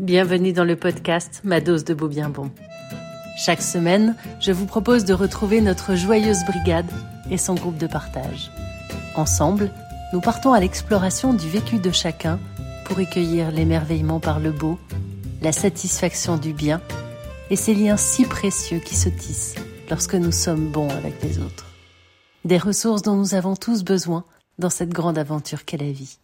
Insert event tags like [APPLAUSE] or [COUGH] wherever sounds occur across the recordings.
Bienvenue dans le podcast Ma dose de beau bien bon. Chaque semaine, je vous propose de retrouver notre joyeuse brigade et son groupe de partage. Ensemble, nous partons à l'exploration du vécu de chacun pour recueillir l'émerveillement par le beau, la satisfaction du bien et ces liens si précieux qui se tissent lorsque nous sommes bons avec les autres. Des ressources dont nous avons tous besoin dans cette grande aventure qu'est la vie.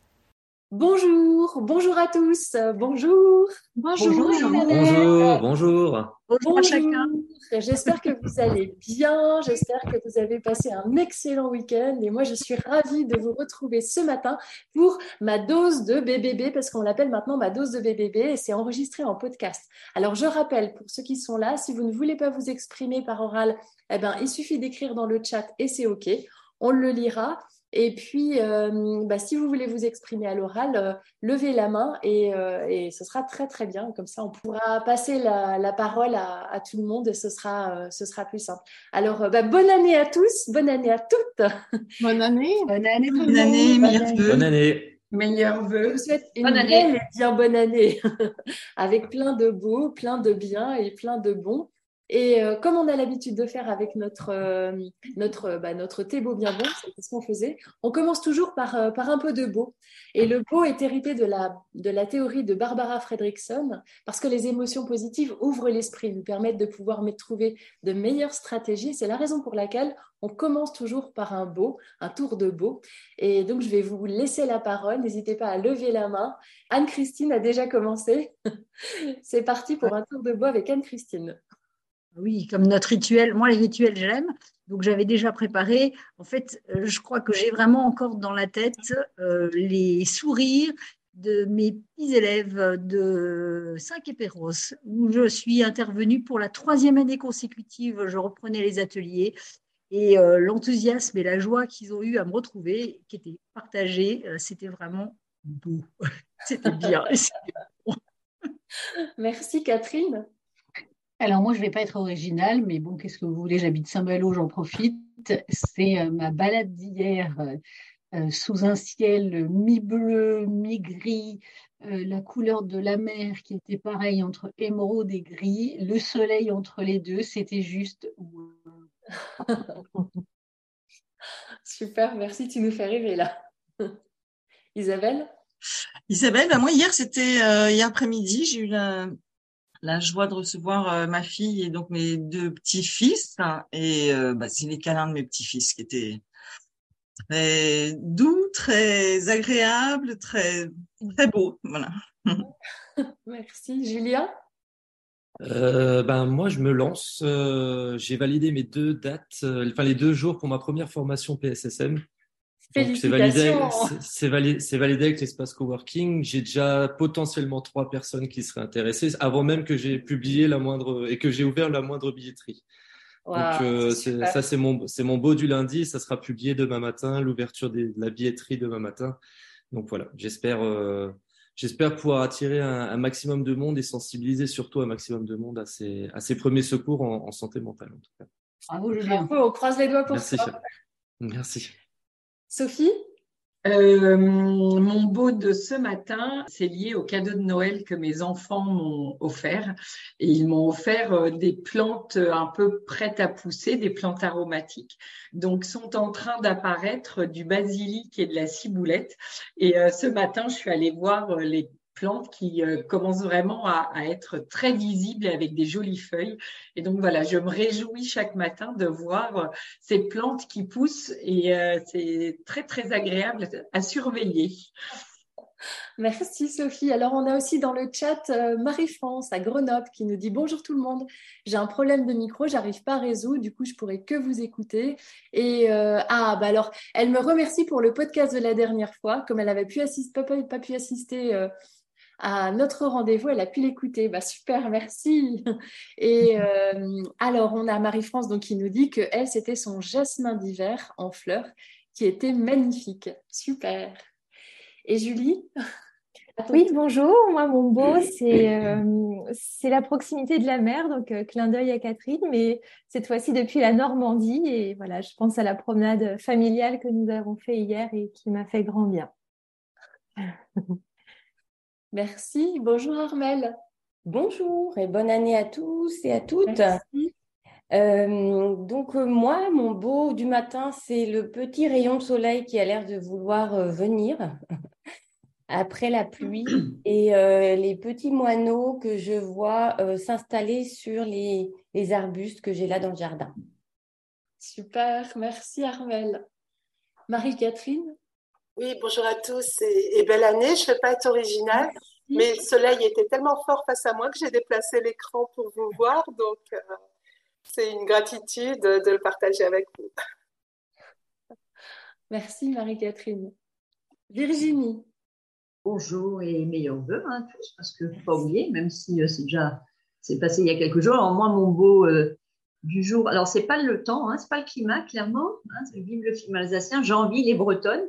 Bonjour, bonjour à tous, bonjour. Bonjour, bonjour, bonjour, bonjour. Bonjour à chacun. J'espère que vous allez bien, j'espère que vous avez passé un excellent week-end et moi je suis ravie de vous retrouver ce matin pour ma dose de BBB parce qu'on l'appelle maintenant ma dose de BBB et c'est enregistré en podcast. Alors je rappelle pour ceux qui sont là, si vous ne voulez pas vous exprimer par oral, eh ben, il suffit d'écrire dans le chat et c'est OK. On le lira. Et puis, euh, bah, si vous voulez vous exprimer à l'oral, euh, levez la main euh, et, ce sera très très bien. Comme ça, on pourra passer la, parole à, tout le monde et ce sera, ce sera plus simple. Alors, bah, bonne année à tous, bonne année à toutes. Bonne année. [LAUGHS] Bonne année. Bonne année. Bonne année. Meilleurs vœux. Je vous souhaite une bonne année. bien bonne année [LAUGHS] avec plein de beaux, plein de bien et plein de bons. Et euh, comme on a l'habitude de faire avec notre, euh, notre, bah, notre thé beau bien bon, c'est ce qu'on faisait, on commence toujours par, euh, par un peu de beau. Et le beau est hérité de la, de la théorie de Barbara Fredrickson, parce que les émotions positives ouvrent l'esprit, nous permettent de pouvoir trouver de meilleures stratégies. C'est la raison pour laquelle on commence toujours par un beau, un tour de beau. Et donc, je vais vous laisser la parole. N'hésitez pas à lever la main. Anne-Christine a déjà commencé. [LAUGHS] c'est parti pour un tour de beau avec Anne-Christine. Oui, comme notre rituel. Moi, les rituels, j'aime. Donc, j'avais déjà préparé. En fait, euh, je crois que j'ai vraiment encore dans la tête euh, les sourires de mes petits élèves de Saint-Quéperos, où je suis intervenue pour la troisième année consécutive. Je reprenais les ateliers et euh, l'enthousiasme et la joie qu'ils ont eu à me retrouver, qui étaient partagés, c'était vraiment beau. [LAUGHS] c'était bien. [LAUGHS] Merci Catherine. Alors moi, je ne vais pas être originale, mais bon, qu'est-ce que vous voulez? J'habite Saint-Malo, j'en profite. C'est euh, ma balade d'hier euh, euh, sous un ciel mi-bleu, mi-gris, la couleur de la mer qui était pareille entre émeraude et gris, le soleil entre les deux, c'était juste... [LAUGHS] Super, merci, tu nous fais rêver là. [LAUGHS] Isabelle? Isabelle, bah, moi hier, c'était hier après-midi, j'ai eu la, la joie de recevoir euh, ma fille et donc mes deux petits-fils. et euh, bah, c'est les câlins de mes petits-fils qui étaient très doux, très agréables, très, très beaux. Voilà. [LAUGHS] Merci. Julien? Euh, ben moi je me lance. j'ai validé mes deux dates, enfin les deux jours pour ma première formation PSSM c'est validé, c'est validé, validé, avec l'espace coworking. J'ai déjà potentiellement trois personnes qui seraient intéressées avant même que j'ai publié la moindre et que j'ai ouvert la moindre billetterie. Donc euh, ça c'est mon c'est mon beau du lundi. Ça sera publié demain matin, l'ouverture de la billetterie demain matin. Donc voilà, j'espère euh, j'espère pouvoir attirer un, maximum de monde et sensibiliser surtout un maximum de monde à ces à ces premiers secours en, santé mentale en tout cas. Bravo Julien. On croise les doigts pour Merci. ça. Merci. Sophie? Euh, mon beau de ce matin, c'est lié au cadeau de Noël que mes enfants m'ont offert. Et ils m'ont offert euh, des plantes un peu prêtes à pousser, des plantes aromatiques. Donc, sont en train d'apparaître du basilic et de la ciboulette. Et euh, ce matin, je suis allée voir les plante qui euh, commence vraiment à, être très visible avec des jolies feuilles. Et donc voilà, je me réjouis chaque matin de voir euh, ces plantes qui poussent et euh, c'est très très agréable à surveiller. Merci Sophie. Alors on a aussi dans le chat Marie-France à Grenoble qui nous dit bonjour tout le monde. J'ai un problème de micro, j'arrive pas à résoudre, du coup je pourrais que vous écouter. Et ah bah alors elle me remercie pour le podcast de la dernière fois, comme elle avait pu assister, pas pu assister à notre rendez-vous. Elle a pu l'écouter. Bah, super, merci. Et [LAUGHS] euh, alors, on a Marie-France donc, qui nous dit que elle, c'était son jasmin d'hiver en fleurs qui était magnifique. Super. Et Julie? Oui, bonjour. Moi, mon beau, c'est euh, c'est la proximité de la mer, donc euh, clin d'œil à Catherine, mais cette fois-ci depuis la Normandie. Et voilà, je pense à la promenade familiale que nous avons fait hier et qui m'a fait grand bien. [LAUGHS] Merci. Bonjour Armel. Bonjour et bonne année à tous et à toutes. Euh, donc moi, mon beau du matin, c'est le petit rayon de soleil qui a l'air de vouloir venir [LAUGHS] après la pluie [CLEARS THROAT] et les petits moineaux que je vois s'installer sur les, les arbustes que j'ai là dans le jardin. Super, merci Armel. Marie-Catherine? Oui, bonjour à tous et, belle année. Je ne vais pas être originale, mais le soleil était tellement fort face à moi que j'ai déplacé l'écran pour vous voir. Donc, euh, c'est une gratitude de le partager avec vous. Merci Marie-Catherine. Virginie. Bonjour et meilleurs vœux à tous, parce que faut pas oublier, même si euh, c'est déjà c'est passé il y a quelques jours. Alors moi, mon beau euh, du jour. Alors, c'est pas le temps, hein, c'est pas le climat, clairement. Hein, vive le film alsacien. J'ai envie les Bretonnes.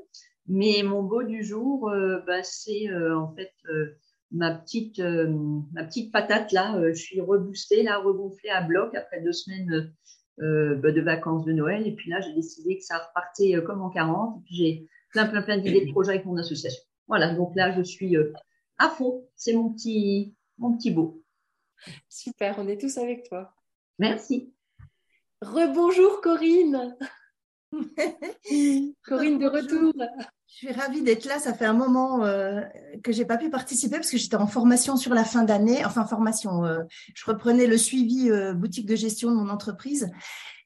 Mais mon beau du jour, euh, bah, c'est euh, en fait euh, ma petite ma petite patate là. je suis reboostée là, regonflée à bloc après deux semaines bah, de vacances de Noël. Et puis là, j'ai décidé que ça repartait comme en 40. Et puis j'ai plein plein plein d'idées de projets avec mon association. Voilà. Donc là, je suis à fond. C'est mon petit mon petit beau. Super. On est tous avec toi. Merci. Rebonjour Corinne. [LAUGHS] Corinne de retour. Je suis ravie d'être là. Ça fait un moment euh, que j'ai pas pu participer parce que j'étais en formation sur la fin d'année. Enfin, formation. Euh, je reprenais le suivi euh, boutique de gestion de mon entreprise.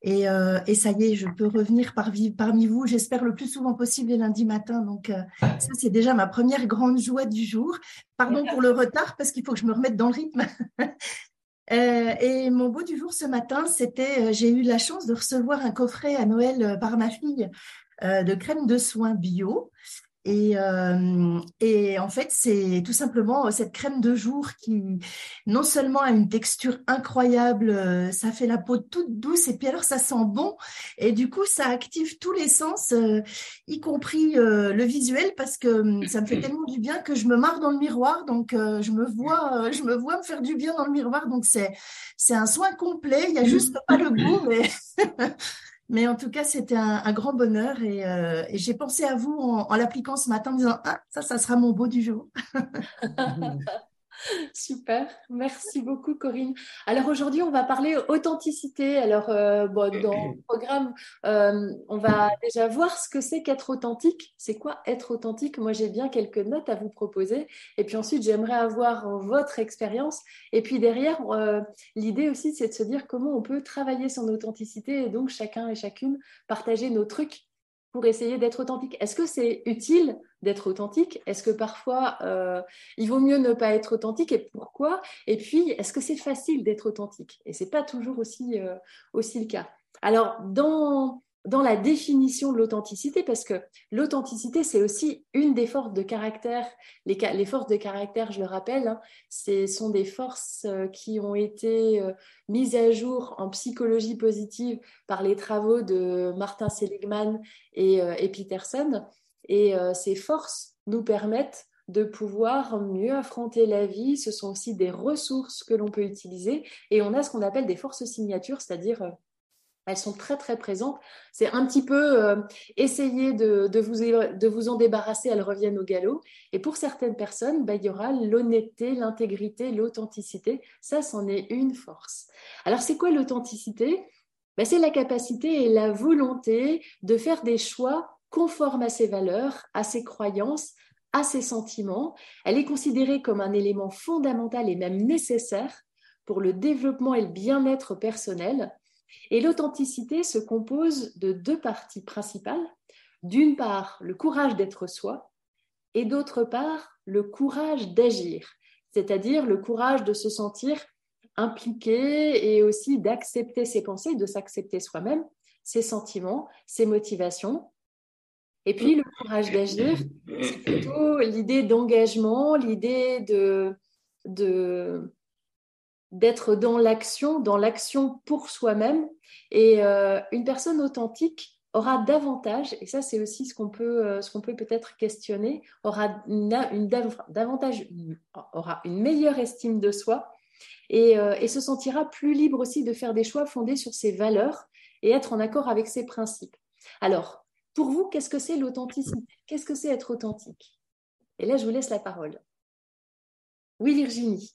Et, et, ça y est, je peux revenir parmi vous, j'espère le plus souvent possible les lundis matins. Donc, ça, c'est déjà ma première grande joie du jour. Pardon pour le retard parce qu'il faut que je me remette dans le rythme. [LAUGHS] Euh, et mon beau du jour ce matin, c'était, euh, j'ai eu la chance de recevoir un coffret à Noël euh, par ma fille de crème de soins bio. Et, euh, et, en fait, c'est tout simplement euh, cette crème de jour qui non seulement a une texture incroyable, euh, ça fait la peau toute douce et puis alors ça sent bon et du coup ça active tous les sens, y compris le visuel parce que ça me fait [CLEARS THROAT] tellement du bien que je me marre dans le miroir, donc je me vois, je me vois me faire du bien dans le miroir, donc c'est c'est un soin complet. Il y a juste pas le goût, [CLEARS THROAT] mais [LAUGHS] Mais en tout cas, c'était un, grand bonheur euh, et, j'ai pensé à vous en, l'appliquant ce matin en disant Ah, ça, ça sera mon beau du jour. [LAUGHS] Super, merci beaucoup Corinne. Alors aujourd'hui, on va parler authenticité. Alors euh, dans le programme, euh, on va déjà voir ce que c'est qu'être authentique. C'est quoi être authentique? Moi, j'ai bien quelques notes à vous proposer. Et puis ensuite, j'aimerais avoir votre expérience. Et puis derrière, euh, l'idée aussi, c'est de se dire comment on peut travailler son authenticité et donc chacun et chacune partager nos trucs pour essayer d'être authentique. Est-ce que c'est utile d'être authentique? Est-ce que parfois euh, il vaut mieux ne pas être authentique et pourquoi? Et puis, est-ce que c'est facile d'être authentique? Et c'est pas toujours aussi, euh, aussi le cas. Alors, dans dans la définition de l'authenticité, parce que l'authenticité, c'est aussi une des forces de caractère. Les, forces de caractère, je le rappelle, hein, ce sont des forces euh, qui ont été euh, mises à jour en psychologie positive par les travaux de Martin Seligman et, euh, Peterson. Et ces forces nous permettent de pouvoir mieux affronter la vie. Ce sont aussi des ressources que l'on peut utiliser. Et on a ce qu'on appelle des forces signatures, c'est-à-dire elles sont très très présentes. C'est un petit peu euh, essayer de, vous, de, vous, en débarrasser, elles reviennent au galop. Et pour certaines personnes, bah, il y aura l'honnêteté, l'intégrité, l'authenticité. Ça, c'en est une force. Alors, c'est quoi l'authenticité? Bah, C'est la capacité et la volonté de faire des choix conformes à ses valeurs, à ses croyances, à ses sentiments. Elle est considérée comme un élément fondamental et même nécessaire pour le développement et le bien-être personnel et l'authenticité se compose de deux parties principales. D'une part, le courage d'être soi, et d'autre part, le courage d'agir, c'est-à-dire le courage de se sentir impliqué et aussi d'accepter ses pensées, de s'accepter soi-même, ses sentiments, ses motivations. Et puis le courage d'agir, c'est plutôt l'idée d'engagement, l'idée de, de d'être dans l'action, dans l'action pour soi-même. Et euh, une personne authentique aura davantage, et ça c'est aussi ce qu'on peut, euh, peut peut-être questionner, aura une, davantage, aura une meilleure estime de soi et, euh, et, se sentira plus libre aussi de faire des choix fondés sur ses valeurs et être en accord avec ses principes. Alors, pour vous, qu'est-ce que c'est l'authenticité Qu'est-ce que c'est être authentique? Et là, je vous laisse la parole. Oui, Virginie.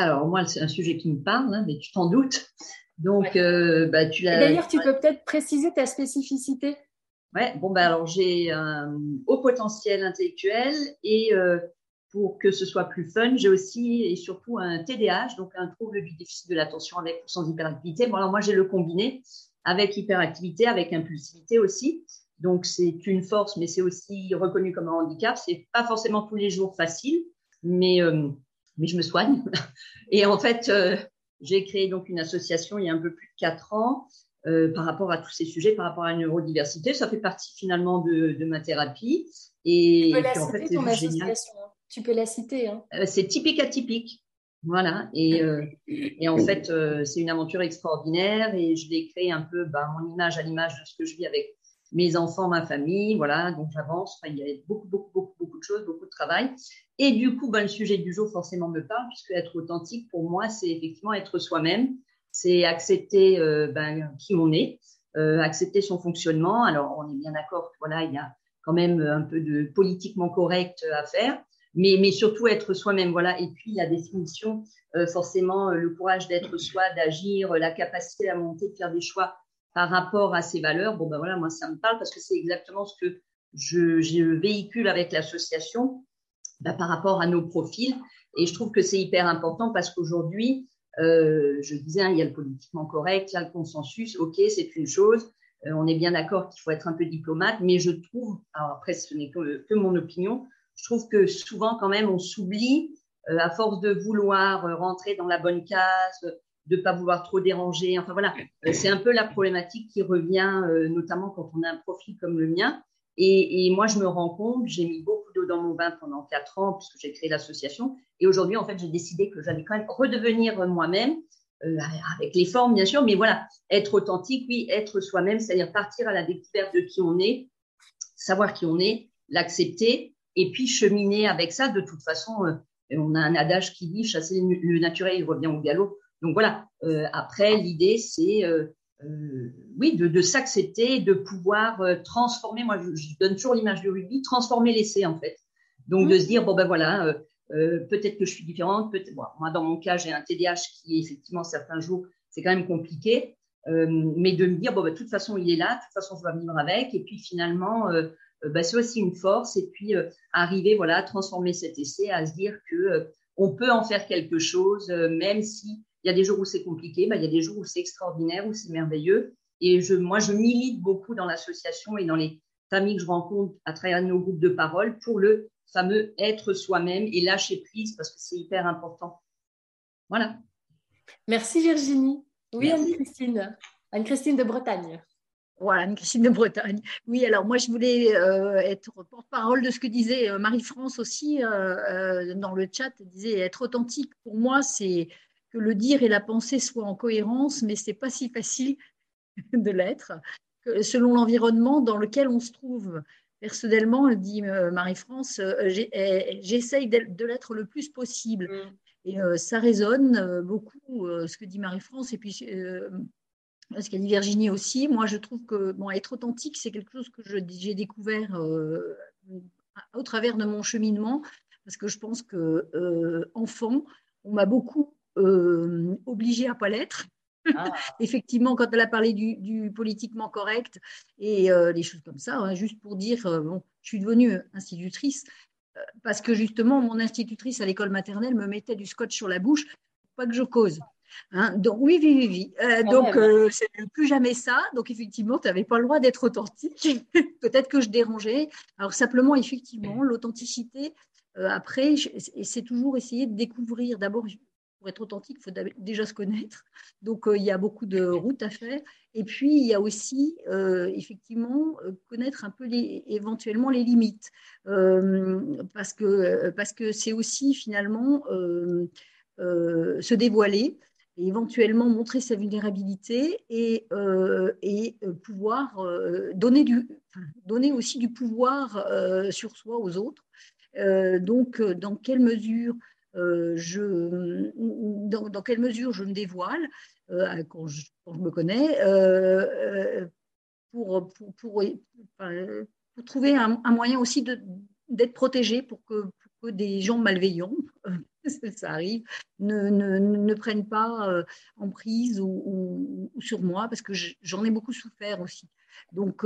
Alors, moi, c'est un sujet qui me parle, hein, mais tu t'en doutes. Donc, euh, bah, tu l'as. D'ailleurs, tu peux peut-être préciser ta spécificité. Ouais, bon, bah, alors j'ai un haut potentiel intellectuel et euh, pour que ce soit plus fun, j'ai aussi et surtout un TDAH, donc un trouble du déficit de l'attention avec ou sans hyperactivité. Bon, alors moi, j'ai le combiné avec hyperactivité, avec impulsivité aussi. Donc, c'est une force, mais c'est aussi reconnu comme un handicap. C'est pas forcément tous les jours facile, mais, euh, mais je me soigne. [LAUGHS] Et en fait, euh, j'ai créé donc une association il y a un peu plus de quatre ans euh, par rapport à tous ces sujets, par rapport à la neurodiversité. Ça fait partie finalement de, de ma thérapie. Et, tu peux la citer, en fait, ton association. Hein. Tu peux la citer. Hein. c'est typique atypique. Voilà, et, et en fait, c'est une aventure extraordinaire et je l'ai créée un peu, bah, mon image à l'image de ce que je vis avec mes enfants, ma famille, voilà, donc j'avance. il y a beaucoup, beaucoup, beaucoup, beaucoup de choses, beaucoup de travail. Et du coup, ben, le sujet du jour forcément me parle, puisque être authentique, pour moi, c'est effectivement être soi-même, c'est accepter euh, ben, qui on est, euh, accepter son fonctionnement. Alors, on est bien d'accord, voilà, il y a quand même un peu de politiquement correct à faire, mais, surtout être soi-même, voilà. Et puis, la définition, euh, forcément, le courage d'être soi, d'agir, la capacité à monter, de faire des choix par rapport à ces valeurs, bon ben voilà, moi ça me parle parce que c'est exactement ce que je, véhicule avec l'association ben, par rapport à nos profils. Et je trouve que c'est hyper important parce qu'aujourd'hui, euh, je disais, hein, il y a le politiquement correct, il y a le consensus, ok, c'est une chose. Euh, on est bien d'accord qu'il faut être un peu diplomate, mais je trouve, alors après ce n'est que, que, mon opinion, je trouve que souvent quand même on s'oublie euh, à force de vouloir rentrer dans la bonne case, de ne pas vouloir trop déranger. Enfin voilà, euh, c'est un peu la problématique qui revient, euh, notamment quand on a un profil comme le mien. Et, moi, je me rends compte, j'ai mis beaucoup d'eau dans mon bain pendant quatre ans puisque j'ai créé l'association. Et aujourd'hui, en fait, j'ai décidé que j'allais quand même redevenir moi-même, euh, avec les formes, bien sûr, mais voilà, être authentique, oui, être soi-même, c'est-à-dire partir à la découverte de qui on est, savoir qui on est, l'accepter, et puis cheminer avec ça. De toute façon, on a un adage qui dit chasser le naturel, il revient au galop. Donc voilà, euh, après, l'idée, c'est euh, euh, oui, de, de s'accepter, de pouvoir transformer. Moi, je, donne toujours l'image du rugby, transformer l'essai en fait. Donc de mmh. se dire bon ben voilà, peut-être que je suis différente. Peut moi, dans mon cas, j'ai un TDAH qui effectivement certains jours c'est quand même compliqué, mais de me dire bon ben, de toute façon il est là, de toute façon je dois vivre avec. Et puis finalement, ben, c'est aussi une force. Et puis arriver voilà à transformer cet essai, à se dire que on peut en faire quelque chose, même si il y a des jours où c'est compliqué, bah, il y a des jours où c'est extraordinaire, où c'est merveilleux. Et je, moi, je milite beaucoup dans l'association et dans les familles que je rencontre à travers nos groupes de parole pour le fameux être soi-même et lâcher prise parce que c'est hyper important. Voilà. Merci Virginie. Oui, Anne-Christine. Anne-Christine de Bretagne. Voilà, Anne-Christine de Bretagne. Oui, alors moi, je voulais euh, être porte-parole de ce que disait euh, Marie-France aussi euh, dans le chat. Elle disait être authentique. Pour moi, c'est que le dire et la pensée soient en cohérence, mais c'est pas si facile [LAUGHS] de l'être selon l'environnement dans lequel on se trouve. Personnellement, dit euh, Marie-France, euh, eh, j'essaye de l'être le plus possible. Mm. Et euh, ça résonne beaucoup, ce que dit Marie-France, et puis ce qu'a dit Virginie aussi. Moi, je trouve que bon, être authentique, c'est quelque chose que j'ai découvert au travers de mon cheminement, parce que je pense que enfant, on m'a beaucoup euh, obligée à pas l'être. Ah. [LAUGHS] Effectivement, quand elle a parlé du, politiquement correct et euh, des choses comme ça, hein, juste pour dire, euh, bon, je suis devenue institutrice parce que justement, mon institutrice à l'école maternelle me mettait du scotch sur la bouche pour pas que je cause. Hein. donc oui, oui, oui, oui. donc c'est plus jamais ça. Donc effectivement, tu n'avais pas le droit d'être authentique. [LAUGHS] Peut-être que je dérangeais. Alors simplement, effectivement, l'authenticité. après, c'est toujours essayer de découvrir. D'abord, pour être authentique, il faut déjà se connaître. Donc, euh, il y a beaucoup de routes à faire. Et puis, il y a aussi, euh, effectivement, euh, connaître un peu les, éventuellement les limites. parce que parce c'est aussi, finalement, se dévoiler et éventuellement montrer sa vulnérabilité et, et pouvoir donner, du, donner aussi du pouvoir sur soi aux autres. donc, dans quelle mesure euh, je, dans, quelle mesure je me dévoile euh, quand, je, me connais euh, pour, trouver un, moyen aussi d'être protégé pour que, des gens malveillants, [LAUGHS] ça arrive, ne, ne, ne prennent pas en prise ou, sur moi, parce que j'en ai beaucoup souffert aussi. Donc,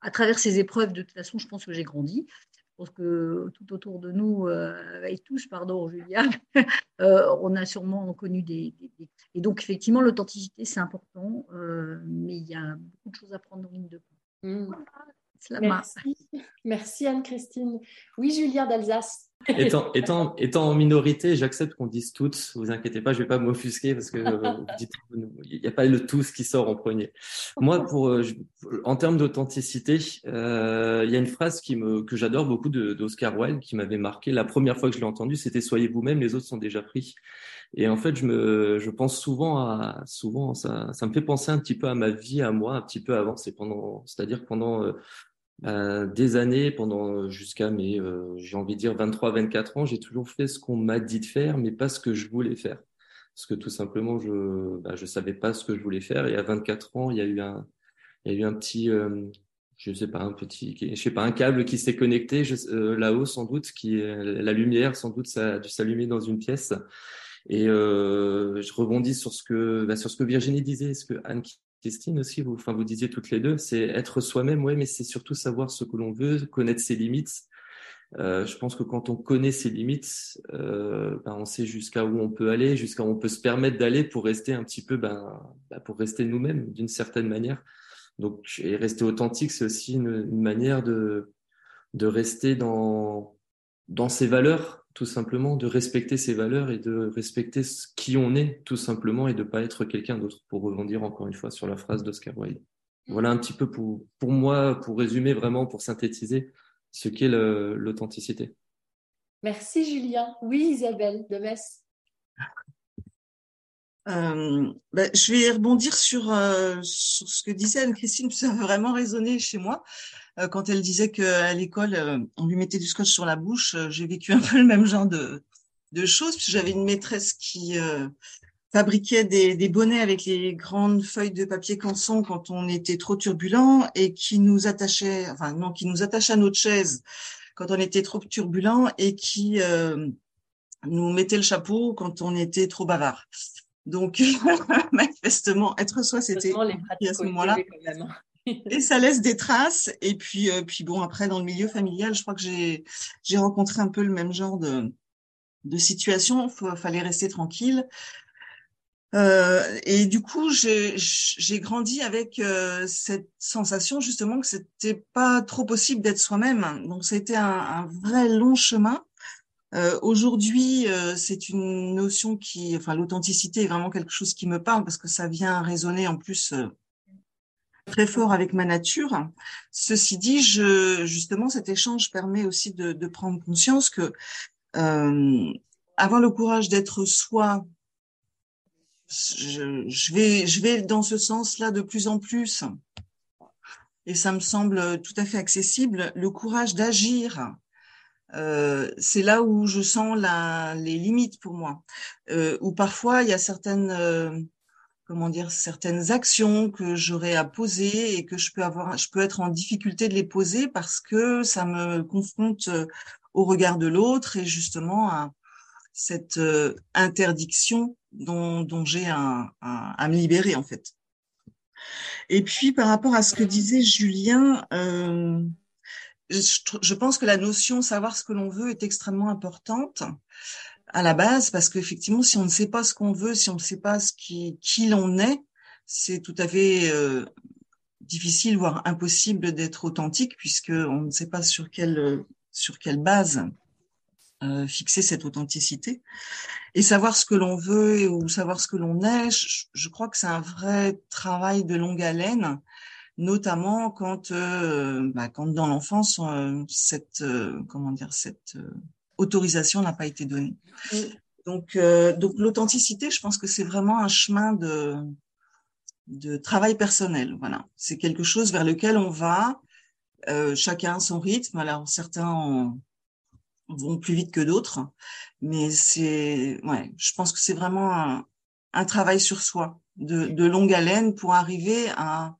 à travers ces épreuves, de toute façon, je pense que j'ai grandi. Pense que tout autour de nous, euh, et tous, pardon, Julia, [LAUGHS] on a sûrement connu des, Et donc, effectivement, l'authenticité, c'est important, mais il y a beaucoup de choses à prendre en ligne de compte. Mmh. Merci. Merci Anne-Christine. Oui, Julien d'Alsace. Étant, étant, étant en minorité, j'accepte qu'on dise toutes. Vous inquiétez pas, je vais pas m'offusquer parce que il n'y a pas le tous qui sort en premier. Moi, pour, euh, en termes d'authenticité, euh, il y a une phrase qui me, que j'adore beaucoup d'Oscar Wilde qui m'avait marqué. La première fois que je l'ai entendue, c'était soyez vous-même, les autres sont déjà pris. Et en fait, je me, je pense souvent à, souvent, ça, ça me fait penser un petit peu à ma vie, à moi, un petit peu avant. C'est pendant, c'est-à-dire pendant euh, euh, des années, pendant jusqu'à mes, euh, j'ai envie de dire 23, 24 ans, j'ai toujours fait ce qu'on m'a dit de faire, mais pas ce que je voulais faire. Parce que tout simplement, je, bah, je savais pas ce que je voulais faire. Et à 24 ans, il y a eu un, il y a eu un petit, euh, je sais pas, un petit, je sais pas, un câble qui s'est connecté euh, là-haut sans doute, qui, la lumière sans doute, ça a dû s'allumer dans une pièce. Et je rebondis sur ce que, bah, sur ce que Virginie disait, ce que Anne Christine aussi, vous, enfin, vous disiez toutes les deux, c'est être soi-même, ouais, mais c'est surtout savoir ce que l'on veut, connaître ses limites. Euh, je pense que quand on connaît ses limites, euh, ben, on sait jusqu'à où on peut aller, jusqu'à où on peut se permettre d'aller pour rester un petit peu, ben, ben pour rester nous-mêmes d'une certaine manière. Donc, et rester authentique, c'est aussi une, une, manière de de rester dans dans ses valeurs, tout simplement, de respecter ses valeurs et de respecter qui on est, tout simplement, et de pas être quelqu'un d'autre, pour rebondir encore une fois sur la phrase d'Oscar Wilde. Voilà un petit peu pour, pour moi, pour résumer vraiment, pour synthétiser ce qu'est l'authenticité. Merci Julien. Oui, Isabelle de Metz. Ben, je vais rebondir sur, euh, sur ce que disait Anne-Christine, ça a vraiment résonné chez moi. Euh, quand elle disait qu'à l'école, euh, on lui mettait du scotch sur la bouche, euh, j'ai vécu un peu le même genre de, de choses. J'avais une maîtresse qui fabriquait des, des, bonnets avec les grandes feuilles de papier canson quand on était trop turbulent et qui nous attachait, enfin non, qui nous attachait à notre chaise quand on était trop turbulent et qui nous mettait le chapeau quand on était trop bavard. Donc, [LAUGHS] manifestement, être soi, c'était à ce moment-là. Hein et ça laisse des traces. Et puis, euh, puis bon, après, dans le milieu familial, je crois que j'ai j'ai rencontré un peu le même genre de de situation. Il fallait rester tranquille. Euh, et du coup, j'ai grandi avec euh, cette sensation justement que c'était pas trop possible d'être soi-même. Donc, ça a été un, un vrai long chemin. Euh, Aujourd'hui, euh, c'est une notion qui, enfin, l'authenticité est vraiment quelque chose qui me parle parce que ça vient résonner en plus très fort avec ma nature. Ceci dit, je, justement, cet échange permet aussi de, de prendre conscience que euh, avoir le courage d'être soi, je, je, vais, je vais dans ce sens-là de plus en plus, et ça me semble tout à fait accessible. Le courage d'agir, euh, c'est là où je sens la, les limites pour moi. Euh, où parfois il y a certaines euh, comment dire certaines actions que j'aurais à poser et que je peux avoir je peux être en difficulté de les poser parce que ça me confronte euh, au regard de l'autre et justement à cette euh, interdiction dont, dont j'ai à, à, me libérer en fait. Et puis par rapport à ce que disait Julien, je, pense que la notion savoir ce que l'on veut est extrêmement importante à la base, parce qu'effectivement, si on ne sait pas ce qu'on veut, si on ne sait pas ce qui, qui l'on est, c'est tout à fait euh, difficile, voire impossible d'être authentique, puisque on ne sait pas sur quelle sur quelle base euh, fixer cette authenticité. Et savoir ce que l'on veut ou savoir ce que l'on est, je, crois que c'est un vrai travail de longue haleine, notamment quand, euh, bah, quand dans l'enfance, euh, cette comment dire cette autorisation n'a pas été donnée. Donc, euh, donc l'authenticité, je pense que c'est vraiment un chemin de, de travail personnel. Voilà, c'est quelque chose vers lequel on va, euh, chacun à son rythme. Alors certains vont plus vite que d'autres, mais c'est, ouais, je pense que c'est vraiment un, un, travail sur soi, de, de longue haleine pour arriver à,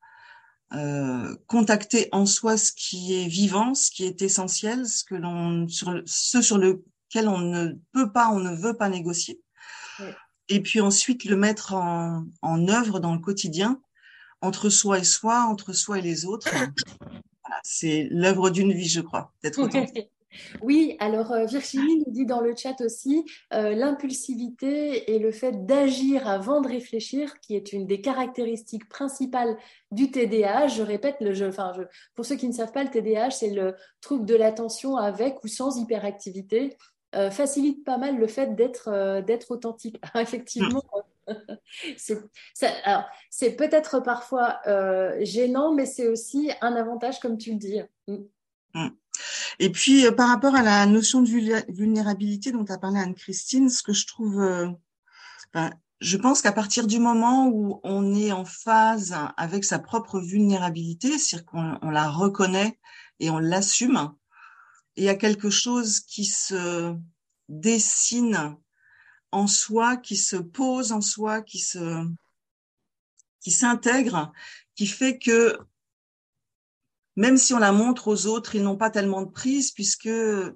euh, contacter en soi ce qui est vivant, ce qui est essentiel, ce que l'on sur ce sur lequel on ne peut pas, on ne veut pas négocier. Et puis ensuite le mettre en, en œuvre dans le quotidien, entre soi et soi, entre soi et les autres. c'est l'œuvre d'une vie, je crois, d'être [LAUGHS] Oui, alors euh, Virginie nous dit dans le chat aussi euh, l'impulsivité et le fait d'agir avant de réfléchir, qui est une des caractéristiques principales du TDAH. Je répète, le jeu, enfin, pour ceux qui ne savent pas, le TDAH, c'est le trouble de l'attention avec ou sans hyperactivité. Euh, facilite pas mal le fait d'être d'être authentique. [LAUGHS] Effectivement, [LAUGHS] c'est peut-être parfois gênant, mais c'est aussi un avantage, comme tu le dis. Mm. Et puis, euh, par rapport à la notion de vulnérabilité dont a parlé Anne-Christine, ce que je trouve, euh, je pense qu'à partir du moment où on est en phase avec sa propre vulnérabilité, c'est-à-dire qu'on la reconnaît et on l'assume, il y a quelque chose qui se dessine en soi, qui se pose en soi, qui se qui s'intègre, qui fait que même si on la montre aux autres, ils n'ont pas tellement de prise puisque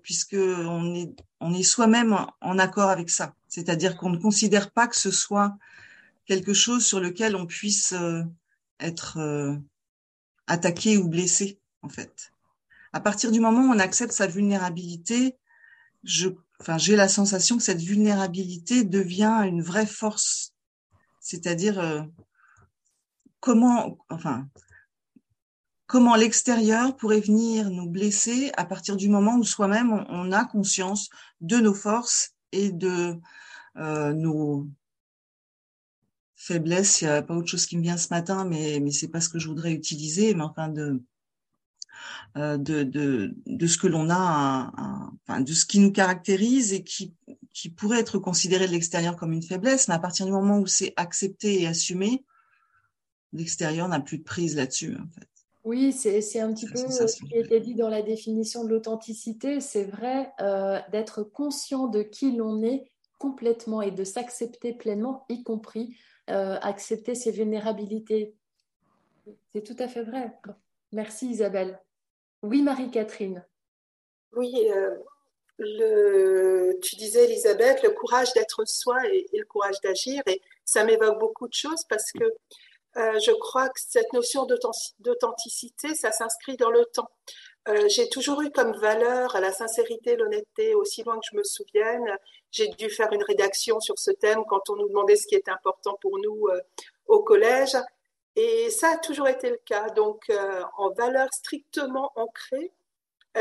puisque on est on est soi-même en accord avec ça. C'est-à-dire qu'on ne considère pas que ce soit quelque chose sur lequel on puisse euh, être euh, attaqué ou blessé en fait. À partir du moment où on accepte sa vulnérabilité, je enfin j'ai la sensation que cette vulnérabilité devient une vraie force. C'est-à-dire euh, comment enfin comment l'extérieur pourrait venir nous blesser à partir du moment où soi-même on, a conscience de nos forces et de euh, nos faiblesses. Il n'y a pas autre chose qui me vient ce matin, mais mais c'est pas ce que je voudrais utiliser. Mais enfin de euh, de, de, de ce que l'on a, de ce qui nous caractérise et qui, qui pourrait être considéré de l'extérieur comme une faiblesse, mais à partir du moment où c'est accepté et assumé, l'extérieur n'a plus de prise là-dessus. Oui, c'est un petit peu ce qui était dit dans la définition de l'authenticité. C'est vrai euh, d'être conscient de qui l'on est complètement et de s'accepter pleinement, y compris euh, accepter ses vulnérabilités. C'est tout à fait vrai. Merci Isabelle. Oui, Marie-Catherine. Oui, euh, le, tu disais Elisabeth, le courage d'être soi et, et, le courage d'agir. Et ça m'évoque beaucoup de choses parce que euh, je crois que cette notion d'authenticité, ça s'inscrit dans le temps. Euh, j'ai toujours eu comme valeur la sincérité, l'honnêteté, aussi loin que je me souvienne. J'ai dû faire une rédaction sur ce thème quand on nous demandait ce qui était important pour nous euh, au collège. Et ça a toujours été le cas. Donc, en valeur strictement ancrée,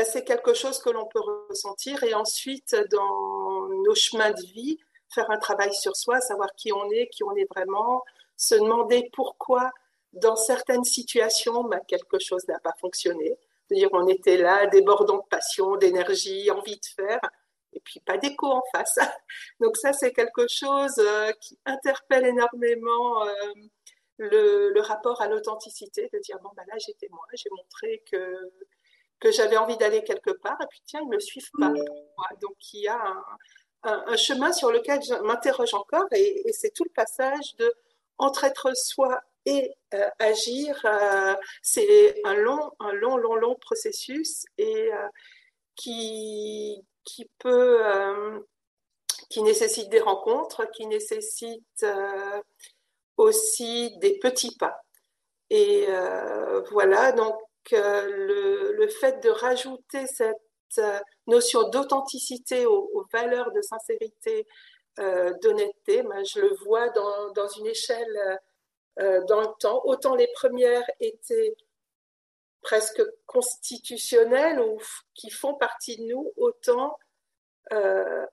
c'est quelque chose que l'on peut ressentir. Et ensuite, dans nos chemins de vie, faire un travail sur soi, savoir qui on est, qui on est vraiment, se demander pourquoi dans certaines situations, bah, quelque chose n'a pas fonctionné. C'est-à-dire on était là, débordant de passion, d'énergie, envie de faire, et puis pas d'écho en face. [LAUGHS] Donc ça, c'est quelque chose euh, qui interpelle énormément euh, le, le, rapport à l'authenticité, de dire, bon, bah là, j'étais moi, j'ai montré que, que j'avais envie d'aller quelque part, et puis tiens, ils ne me suivent pas. Donc il y a un, un, un chemin sur lequel je m'interroge encore, et, et c'est tout le passage de entre être soi et euh, agir, euh, c'est un long, un long, long, long processus et euh, qui, qui peut, qui nécessite des rencontres, qui nécessite aussi des petits pas. Et voilà, donc le, fait de rajouter cette notion d'authenticité aux, valeurs de sincérité, euh, d'honnêteté. je le vois dans, dans une échelle euh, dans le temps. Autant les premières étaient presque constitutionnelles ou qui font partie de nous, autant euh,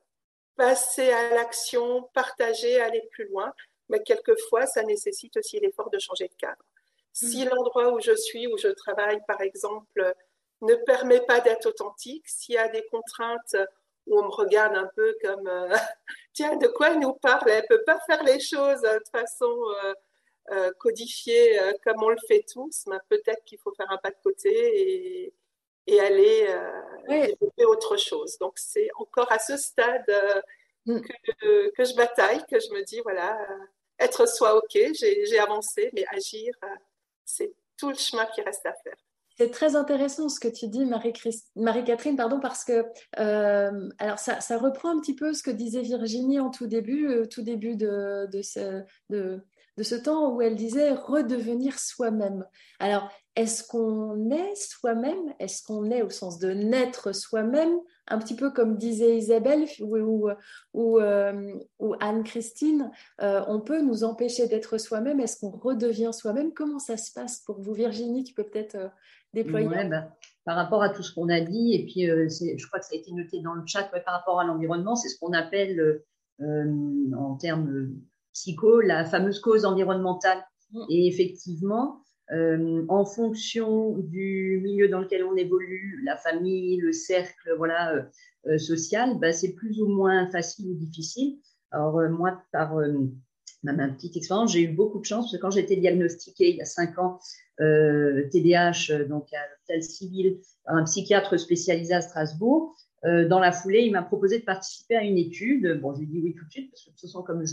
passer à l'action, partager, aller plus loin. Mais quelquefois, ça nécessite aussi l'effort de changer de cadre. Si mmh. l'endroit où je suis, où je travaille, par exemple, ne permet pas d'être authentique, s'il y a des contraintes où on me regarde un peu comme euh, [LAUGHS] tiens de quoi elle nous parle elle peut pas faire les choses de façon euh, euh, codifiée comme on le fait tous mais peut-être qu'il faut faire un pas de côté et, et aller développer autre chose donc c'est encore à ce stade mm. que, que, je bataille que je me dis voilà être soi ok j'ai avancé mais agir c'est tout le chemin qui reste à faire. C'est très intéressant ce que tu dis, Marie-Catherine, pardon, parce que euh, alors ça, reprend un petit peu ce que disait Virginie en tout début, euh, tout début de, de, ce, temps où elle disait redevenir soi-même. Alors, est-ce qu'on est soi-même? Est-ce qu'on est au sens de naître soi-même? Un petit peu comme disait Isabelle ou, ou, euh, Anne-Christine, euh, on peut nous empêcher d'être soi-même. Est-ce qu'on redevient soi-même? Comment ça se passe pour vous, Virginie? Tu peux peut-être euh, déployer. Bah, par rapport à tout ce qu'on a dit, et puis je crois que ça a été noté dans le chat, par rapport à l'environnement, c'est ce qu'on appelle en termes psycho la fameuse cause environnementale. Mm. Et effectivement, euh, en fonction du milieu dans lequel on évolue, la famille, le cercle voilà, euh, euh, social, bah, c'est plus ou moins facile ou difficile. Alors moi, par ma, petite expérience, j'ai eu beaucoup de chance parce que quand j'étais diagnostiquée il y a cinq ans TDAH, donc à l'hôpital civil, par un psychiatre spécialisé à Strasbourg, dans la foulée, il m'a proposé de participer à une étude. Bon, j'ai dit oui tout de suite parce que de toute façon, comme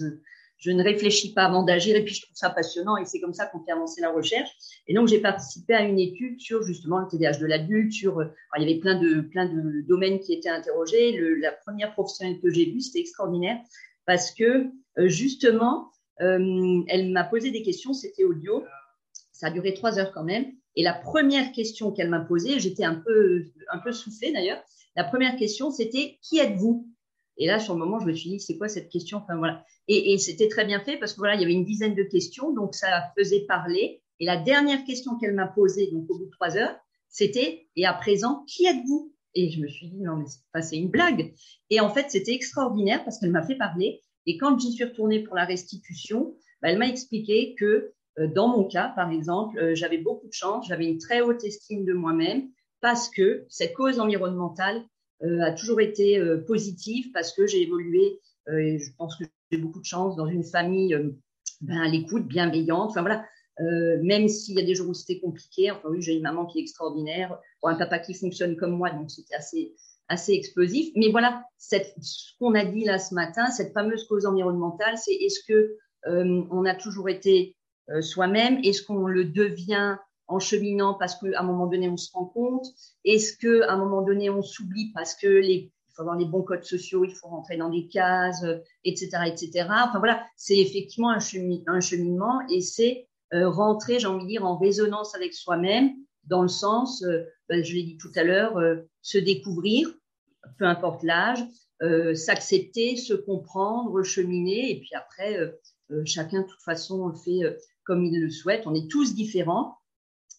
je ne réfléchis pas avant d'agir et puis je trouve ça passionnant et c'est comme ça qu'on fait avancer la recherche. Et donc j'ai participé à une étude sur justement le TDAH de l'adulte, sur il y avait plein de plein de domaines qui étaient interrogés. la première professionnelle que j'ai vue, c'était extraordinaire parce que euh, justement euh, elle m'a posé des questions, c'était audio, ça a duré trois heures quand même. Et la première question qu'elle m'a posée, j'étais un peu un peu soufflée d'ailleurs. La première question, c'était qui êtes-vous? Et là, sur le moment, je me suis dit, c'est quoi cette question? Enfin voilà. Et, c'était très bien fait parce que voilà, il y avait une dizaine de questions, donc ça faisait parler. Et la dernière question qu'elle m'a posée, donc au bout de trois heures, c'était et à présent, qui êtes-vous? Et je me suis dit, non, mais c'est une blague. Et en fait, c'était extraordinaire parce qu'elle m'a fait parler. Et quand j'y suis retournée pour la restitution, bah, elle m'a expliqué que euh, dans mon cas, par exemple, euh, j'avais beaucoup de chance, j'avais une très haute estime de moi-même parce que cette cause environnementale euh, a toujours été positive parce que j'ai évolué et je pense que j'ai beaucoup de chance dans une famille ben, à l'écoute, bienveillante. Enfin voilà, même s'il y a des jours où c'était compliqué. Enfin oui, j'ai une maman qui est extraordinaire, un papa qui fonctionne comme moi, donc c'était assez assez explosif. Mais voilà, cette, ce qu'on a dit là ce matin, cette fameuse cause environnementale, c'est est-ce que on a toujours été soi-même? Est-ce qu'on le devient en cheminant parce qu'à un moment donné, on se rend compte? Est-ce qu'à un moment donné, on s'oublie parce que les, il faut avoir les bons codes sociaux, il faut rentrer dans des cases, etc., etc. Enfin voilà, c'est effectivement un, cheminement et c'est euh, rentrer, j'ai envie de dire, en résonance avec soi-même, dans le sens, euh, ben, je l'ai dit tout à l'heure, euh, se découvrir, peu importe l'âge, s'accepter, se comprendre, cheminer, et puis après, chacun de toute façon fait comme il le souhaite. On est tous différents.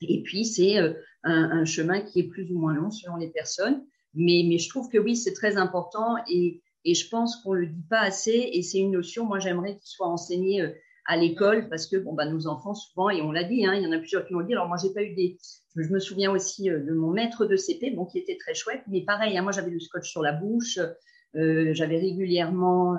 Et puis, c'est euh, un, chemin qui est plus ou moins long selon les personnes. Mais, je trouve que oui, c'est très important et, je pense qu'on ne le dit pas assez. Et c'est une notion, moi, j'aimerais qu'il soit enseigné euh, à l'école parce que bon, bah, nos enfants, souvent, et on l'a dit, hein, il y en a plusieurs qui l'ont dit. Alors, moi, j'ai pas eu des. Je me souviens aussi euh, de mon maître de CP, bon, qui était très chouette. Mais pareil, hein, moi, j'avais le scotch sur la bouche. j'avais régulièrement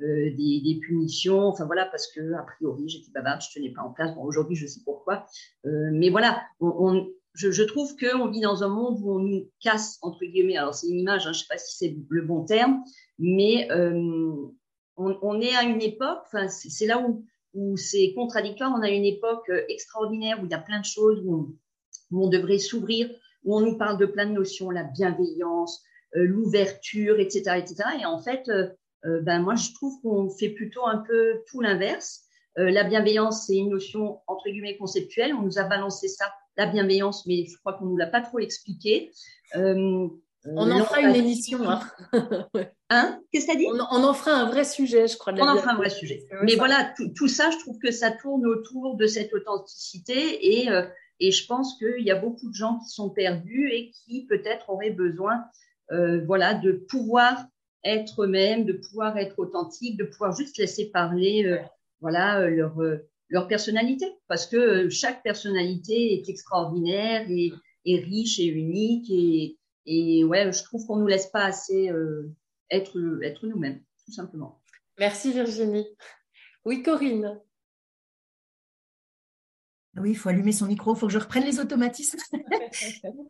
euh, des, punitions, enfin voilà, parce que a priori j'étais bavarde, je tenais pas en place. Bon, aujourd'hui je sais pourquoi, euh, mais voilà, on, je, trouve qu'on vit dans un monde où on nous casse entre guillemets. Alors c'est une image, hein, je sais pas si c'est le bon terme, mais euh, on, est à une époque, c'est là où, où c'est contradictoire. On a une époque extraordinaire où il y a plein de choses où on, devrait s'ouvrir, où on nous parle de plein de notions, la bienveillance, l'ouverture, etc., etc. Et en fait, euh, ben moi je trouve qu'on fait plutôt un peu tout l'inverse. Euh, la bienveillance, c'est une notion entre guillemets conceptuelle. On nous a balancé ça, la bienveillance, mais je crois qu'on nous l'a pas trop expliqué. Euh, [LAUGHS] on en fera une émission. Hein, hein? Qu'est-ce que tu as dit? On, en fera un vrai sujet, je crois. on en fera un vrai sujet. Mais voilà, tout, ça, je trouve que ça tourne autour de cette authenticité et, et je pense qu'il y a beaucoup de gens qui sont perdus et qui peut-être auraient besoin voilà, de pouvoir être eux-mêmes, de pouvoir être authentique, de pouvoir juste laisser parler euh, voilà, euh, leur, euh, leur personnalité. Parce que chaque personnalité est extraordinaire et, riche et unique. Et, et ouais, je trouve qu'on ne nous laisse pas assez être, être nous-mêmes, tout simplement. Merci Virginie. Oui, Corinne. Oui, il faut allumer son micro, il faut que je reprenne les automatismes. [LAUGHS]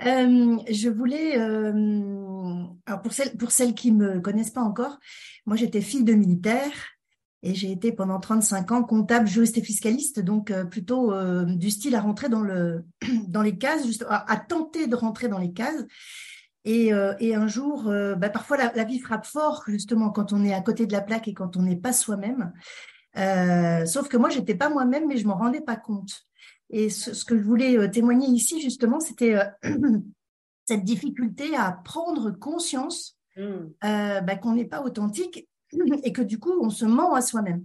Euh, je voulais, euh, alors pour celles, pour celles qui ne me connaissent pas encore, moi j'étais fille de militaire Et j'ai été pendant 35 ans comptable, juriste et fiscaliste, donc plutôt du style à rentrer dans, le, [CLEARS THROAT] dans les cases, juste à, tenter de rentrer dans les cases. Et, et un jour, bah, parfois la, la, vie frappe fort, justement, quand on est à côté de la plaque et quand on n'est pas soi-même. sauf que moi, j'étais pas moi-même, mais je m'en rendais pas compte. Et ce, que je voulais euh, témoigner ici, justement, c'était euh, [CLEARS THROAT] cette difficulté à prendre conscience euh, bah, qu'on n'est pas authentique [CLEARS THROAT] et que du coup, on se ment à soi-même.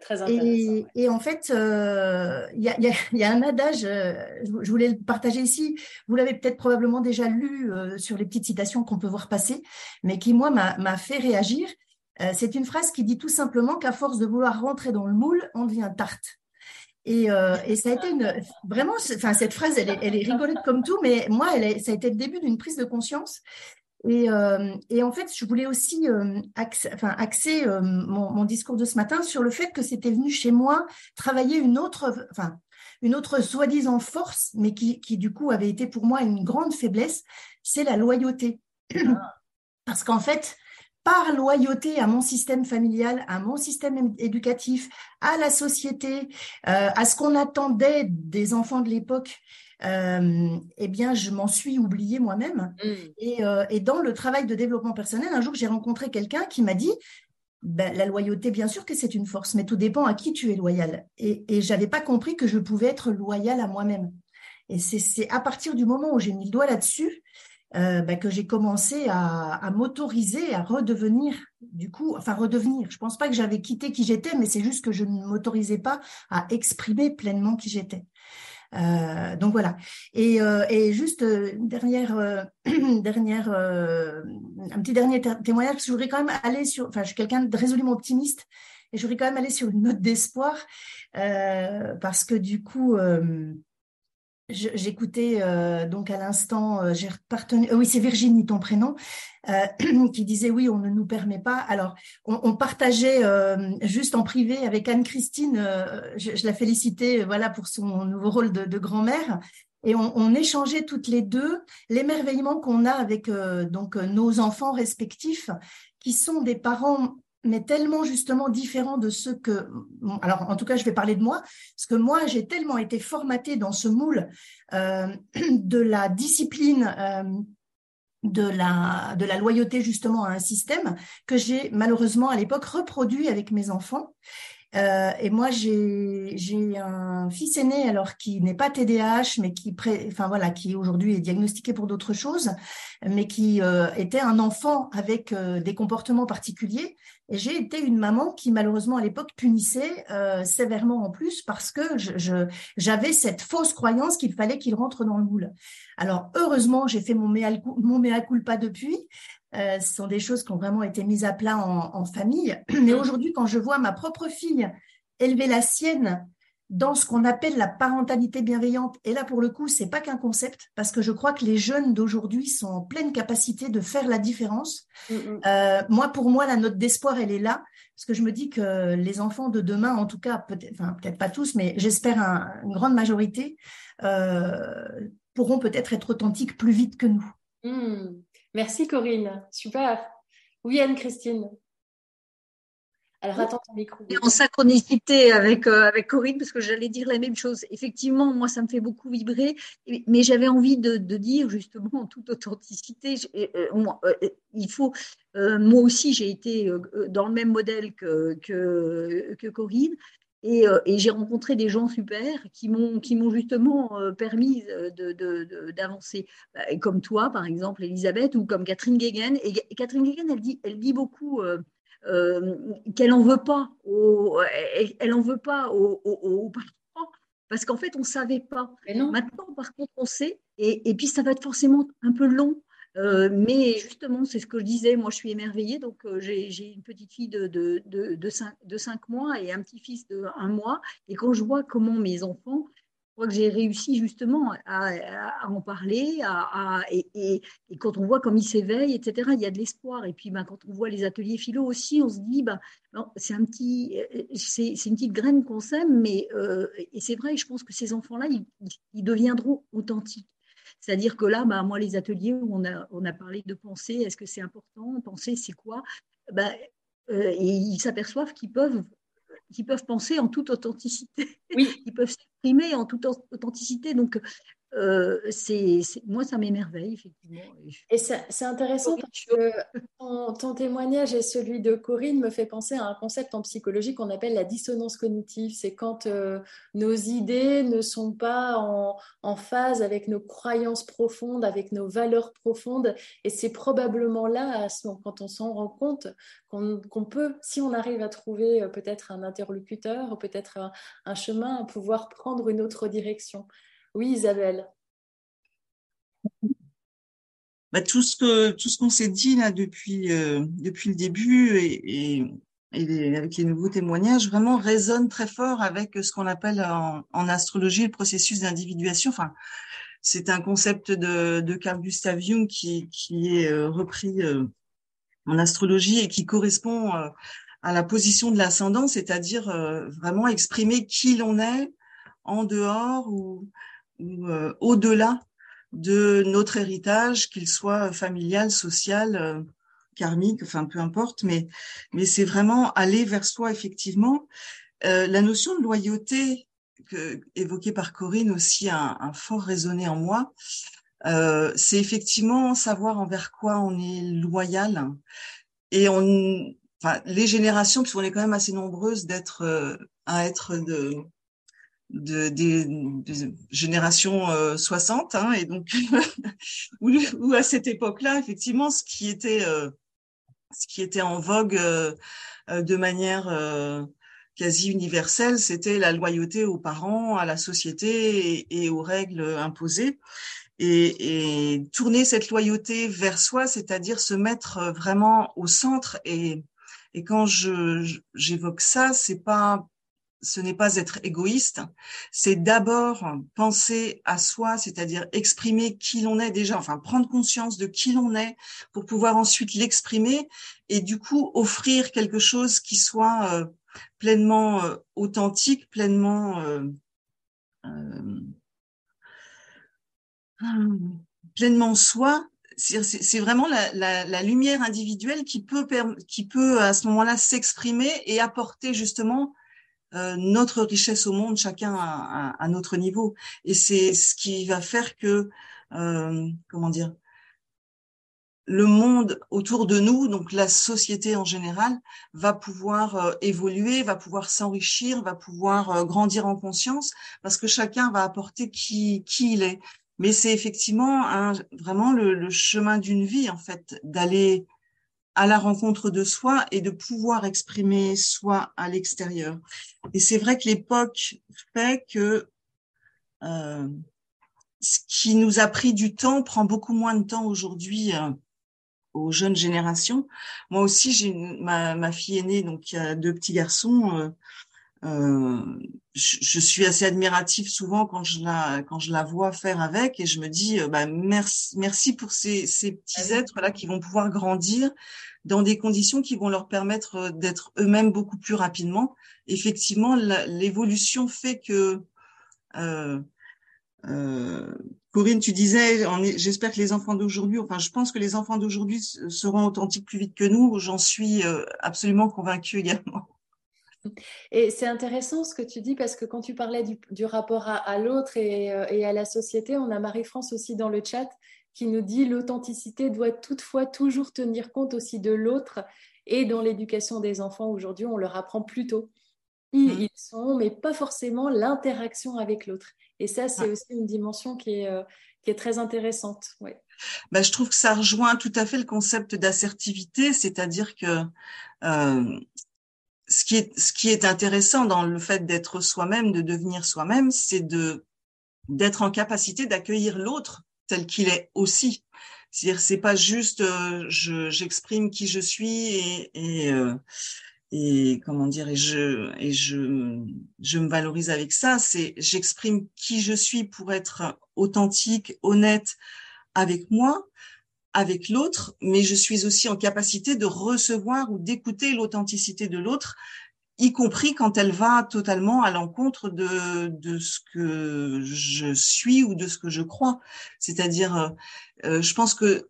Très intéressant. Et, en fait, [LAUGHS] il y, a, un adage, je voulais le partager ici, vous l'avez peut-être probablement déjà lu sur les petites citations qu'on peut voir passer, mais qui, moi, m'a fait réagir. C'est une phrase qui dit tout simplement qu'à force de vouloir rentrer dans le moule, on devient tarte. Euh, et, ça a été une, vraiment, enfin, cette phrase, elle est, elle est rigolote comme tout, mais moi, elle ça a été le début d'une prise de conscience. Et, euh, et, en fait, je voulais aussi euh, enfin, axer mon, mon, discours de ce matin sur le fait que c'était venu chez moi travailler une autre, enfin, une autre soi-disant force, mais qui, qui, du coup avait été pour moi une grande faiblesse, c'est la loyauté. Ah. Parce qu'en fait, par loyauté à mon système familial, à mon système éducatif, à la société, euh, à ce qu'on attendait des enfants de l'époque, euh, eh bien, je m'en suis oubliée moi-même. Mm. Euh, et, dans le travail de développement personnel, un jour, j'ai rencontré quelqu'un qui m'a dit, ben, la loyauté, bien sûr que c'est une force, mais tout dépend à qui tu es loyal. Et, et j'avais pas compris que je pouvais être loyal à moi-même. Et c'est à partir du moment où j'ai mis le doigt là-dessus euh, bah, que j'ai commencé à, à m'autoriser à redevenir, du coup, enfin redevenir. Je pense pas que j'avais quitté qui j'étais, mais c'est juste que je ne m'autorisais pas à exprimer pleinement qui j'étais. Euh, donc voilà. Et, euh, et juste euh, dernière, euh, [CLEARS THROAT] dernière, un petit dernier témoignage parce que je voudrais quand même aller sur. Enfin, je suis quelqu'un de résolument optimiste et je voudrais quand même aller sur une note d'espoir parce que du coup. J'écoutais euh, donc à l'instant, euh, euh, oui, c'est Virginie ton prénom, [CLEARS THROAT] qui disait oui, on ne nous permet pas. Alors, on, partageait juste en privé avec Anne-Christine, je, la félicitais voilà pour son nouveau rôle de, grand-mère. Et on, on, échangeait toutes les deux l'émerveillement qu'on a avec donc nos enfants respectifs, qui sont des parents mais tellement justement différent de ce que, alors en tout cas je vais parler de moi, parce que moi j'ai tellement été formatée dans ce moule euh, [CLEARS THROAT] de la discipline, euh, de la de la loyauté justement à un système que j'ai malheureusement à l'époque reproduit avec mes enfants euh, et moi, j'ai un fils aîné, alors qui n'est pas TDAH, mais qui, pré, enfin voilà, qui aujourd'hui est diagnostiqué pour d'autres choses, mais qui euh, était un enfant avec euh, des comportements particuliers. Et j'ai été une maman qui, malheureusement, à l'époque, punissait sévèrement en plus parce que j'avais cette fausse croyance qu'il fallait qu'il rentre dans le moule. Alors, heureusement, j'ai fait mon mea, mon mea culpa depuis, euh, ce sont des choses qui ont vraiment été mises à plat en, famille. [CLEARS THROAT] Mais aujourd'hui, quand je vois ma propre fille élever la sienne dans ce qu'on appelle la parentalité bienveillante, et là pour le coup, c'est pas qu'un concept, parce que je crois que les jeunes d'aujourd'hui sont en pleine capacité de faire la différence. Mm, mm. Euh, moi, pour moi, la note d'espoir, elle est là, parce que je me dis que les enfants de demain, en tout cas, peut-être, enfin peut-être pas tous, mais j'espère une grande majorité, euh, pourront peut-être être authentiques plus vite que nous. Mm. Merci Corinne, super. Oui Anne-Christine. Alors attends ton micro. En synchronicité avec, euh, avec Corinne, parce que j'allais dire la même chose. Effectivement, moi, ça me fait beaucoup vibrer, mais j'avais envie de, dire justement en toute authenticité, euh, moi, euh, il faut, moi aussi, j'ai été dans le même modèle que, que, que Corinne. Euh, et, j'ai rencontré des gens super qui m'ont qui m'ont justement euh, permis de, d'avancer, bah, comme toi par exemple Elisabeth ou comme Catherine Guéguen. Et, Catherine Guéguen, elle dit elle dit beaucoup euh, qu'elle en veut pas elle, en veut pas parents parce qu'en fait on savait pas. Maintenant par contre on sait et, et puis ça va être forcément un peu long euh, mais justement, c'est ce que je disais, moi je suis émerveillée, donc euh, j'ai une petite fille de, de, de, de, 5, de 5 mois et un petit-fils de 1 mois, et quand je vois comment mes enfants, je crois que j'ai réussi justement à, en parler, et, quand on voit comme ils s'éveillent, etc., il y a de l'espoir. Et puis ben, quand on voit les ateliers philo aussi, on se dit, ben, c'est un petit, une petite graine qu'on sème, mais euh, et c'est vrai, je pense que ces enfants-là, ils deviendront authentiques. C'est-à-dire que là, bah, moi, les ateliers où on a, on a parlé de penser, est-ce que c'est important Penser, c'est quoi bah, euh, Et ils s'aperçoivent qu'ils peuvent qui peuvent penser en toute authenticité. Oui. [LAUGHS] Ils peuvent s'exprimer en toute authenticité. Donc, euh, c'est, moi, ça m'émerveille, effectivement. Et c'est intéressant parce que ton, témoignage et celui de Corinne me fait penser à un concept en psychologie qu'on appelle la dissonance cognitive. C'est quand euh, nos idées ne sont pas en, en, phase avec nos croyances profondes, avec nos valeurs profondes. Et c'est probablement là, quand on s'en rend compte, qu'on peut, si on arrive à trouver euh, peut-être un interlocuteur, peut-être un, un chemin, pouvoir prendre une autre direction. Oui, Isabelle. Bah, tout ce que tout ce qu'on s'est dit là depuis euh, depuis le début et, avec les nouveaux témoignages vraiment résonne très fort avec ce qu'on appelle en, astrologie le processus d'individuation. Enfin, c'est un concept de, de Carl Gustav Jung qui qui est euh, repris euh, en astrologie et qui correspond à la position de l'ascendant, c'est-à-dire vraiment exprimer qui l'on est en dehors ou ou euh, au-delà de notre héritage, qu'il soit familial, social, euh, karmique, enfin peu importe, mais mais c'est vraiment aller vers soi effectivement. Euh, la notion de loyauté évoquée par Corinne aussi a un, fort résonné en moi. c'est effectivement savoir envers quoi on est loyal et on, enfin, les générations, puisqu'on est quand même assez nombreuses d'être à être de de, des, générations 60, euh, hein, et donc [LAUGHS] où, à cette époque-là, effectivement, ce qui était euh, ce qui était en vogue euh, de manière quasi universelle, c'était la loyauté aux parents, à la société et, aux règles imposées. Et, et, tourner cette loyauté vers soi, c'est-à-dire se mettre vraiment au centre. Et, et quand je j'évoque ça, c'est pas ce n'est pas être égoïste, c'est d'abord penser à soi, c'est-à-dire exprimer qui l'on est déjà, enfin prendre conscience de qui l'on est pour pouvoir ensuite l'exprimer et du coup offrir quelque chose qui soit euh, pleinement euh, authentique, pleinement euh, pleinement soi. C'est vraiment la, la, lumière individuelle qui peut, qui peut à ce moment-là s'exprimer et apporter justement euh, notre richesse au monde, chacun à, notre niveau. Et c'est ce qui va faire que, euh, comment dire, le monde autour de nous, donc la société en général, va pouvoir euh, évoluer, va pouvoir s'enrichir, va pouvoir grandir en conscience, parce que chacun va apporter qui, qui il est. Mais c'est effectivement vraiment le, le chemin d'une vie, en fait, d'aller à la rencontre de soi et de pouvoir exprimer soi à l'extérieur. Et c'est vrai que l'époque fait que euh, ce qui nous a pris du temps prend beaucoup moins de temps aujourd'hui euh, aux jeunes générations. Moi aussi, j'ai ma, ma fille aînée, donc qui a deux petits garçons. Euh, euh, je, je, suis assez admirative souvent quand je la quand je la vois faire avec et je me dis euh, bah, merci merci pour ces, ces petits ah êtres là qui vont pouvoir grandir dans des conditions qui vont leur permettre euh, d'être eux-mêmes beaucoup plus rapidement. Effectivement, l'évolution fait que euh, euh, Corinne, tu disais, j'espère que les enfants d'aujourd'hui, enfin, je pense que les enfants d'aujourd'hui seront authentiques plus vite que nous. J'en suis absolument convaincue [LAUGHS] également. Et c'est intéressant ce que tu dis parce que quand tu parlais du, rapport à, l'autre euh, et, à la société, on a Marie-France aussi dans le chat qui nous dit l'authenticité doit toutefois toujours tenir compte aussi de l'autre et dans l'éducation des enfants aujourd'hui, on leur apprend plutôt qui mmh. ils sont, mais pas forcément l'interaction avec l'autre. Et ça, c'est ah. aussi une dimension qui est, euh, qui est très intéressante. Ouais. Bah, je trouve que ça rejoint tout à fait le concept d'assertivité, c'est-à-dire que euh, ce qui est ce qui est intéressant dans le fait d'être soi-même, de devenir soi-même, c'est de d'être en capacité d'accueillir l'autre tel qu'il est aussi. C'est-à-dire c'est pas juste euh, je j'exprime qui je suis et et, euh, et comment dire et je et je je me valorise avec ça, c'est j'exprime qui je suis pour être authentique, honnête avec moi, avec l'autre, mais je suis aussi en capacité de recevoir ou d'écouter l'authenticité de l'autre, y compris quand elle va totalement à l'encontre de, de ce que je suis ou de ce que je crois. C'est-à-dire, euh, euh, je pense que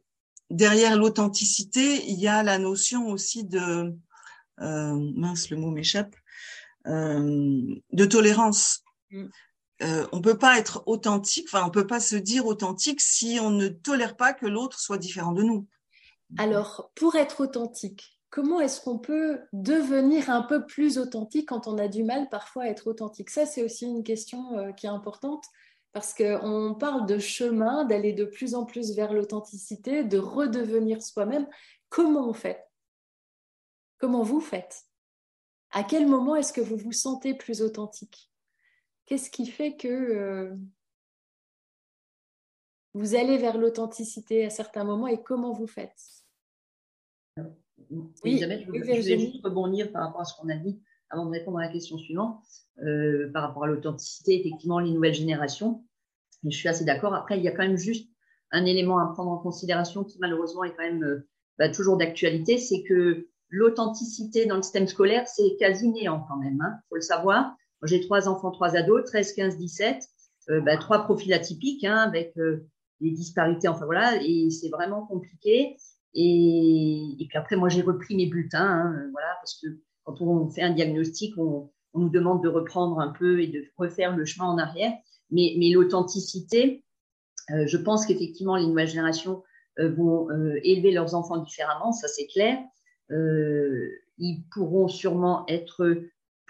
derrière l'authenticité, il y a la notion aussi de, euh, mince, le mot m'échappe, de tolérance. Euh, on peut pas être authentique, enfin on peut pas se dire authentique si on ne tolère pas que l'autre soit différent de nous. Alors, pour être authentique, comment est-ce qu'on peut devenir un peu plus authentique quand on a du mal parfois à être authentique? Ça, c'est aussi une question euh, qui est importante parce qu'on parle de chemin, d'aller de plus en plus vers l'authenticité, de redevenir soi-même. Comment on fait? Comment vous faites? À quel moment est-ce que vous vous sentez plus authentique? Qu'est-ce qui fait que euh, vous allez vers l'authenticité à certains moments et comment vous faites? Oui, je, vais juste rebondir par rapport à ce qu'on a dit avant de répondre à la question suivante. Euh, par rapport à l'authenticité, effectivement, les nouvelles générations. je suis assez d'accord. Après, il y a quand même juste un élément à prendre en considération qui malheureusement est quand même euh, bah, toujours d'actualité, c'est que l'authenticité dans le système scolaire, c'est quasi néant quand même. Il hein, faut le savoir. J'ai trois enfants, trois ados, 13, 15, 17, bah, trois profils atypiques hein, avec euh, des disparités. Enfin voilà, et c'est vraiment compliqué. Et, puis après, moi, j'ai repris mes bulletins, hein, voilà, parce que quand on fait un diagnostic, on, nous demande de reprendre un peu et de refaire le chemin en arrière. Mais, l'authenticité, euh, je pense qu'effectivement, les nouvelles générations euh, vont euh, élever leurs enfants différemment, ça c'est clair. Euh, ils pourront sûrement être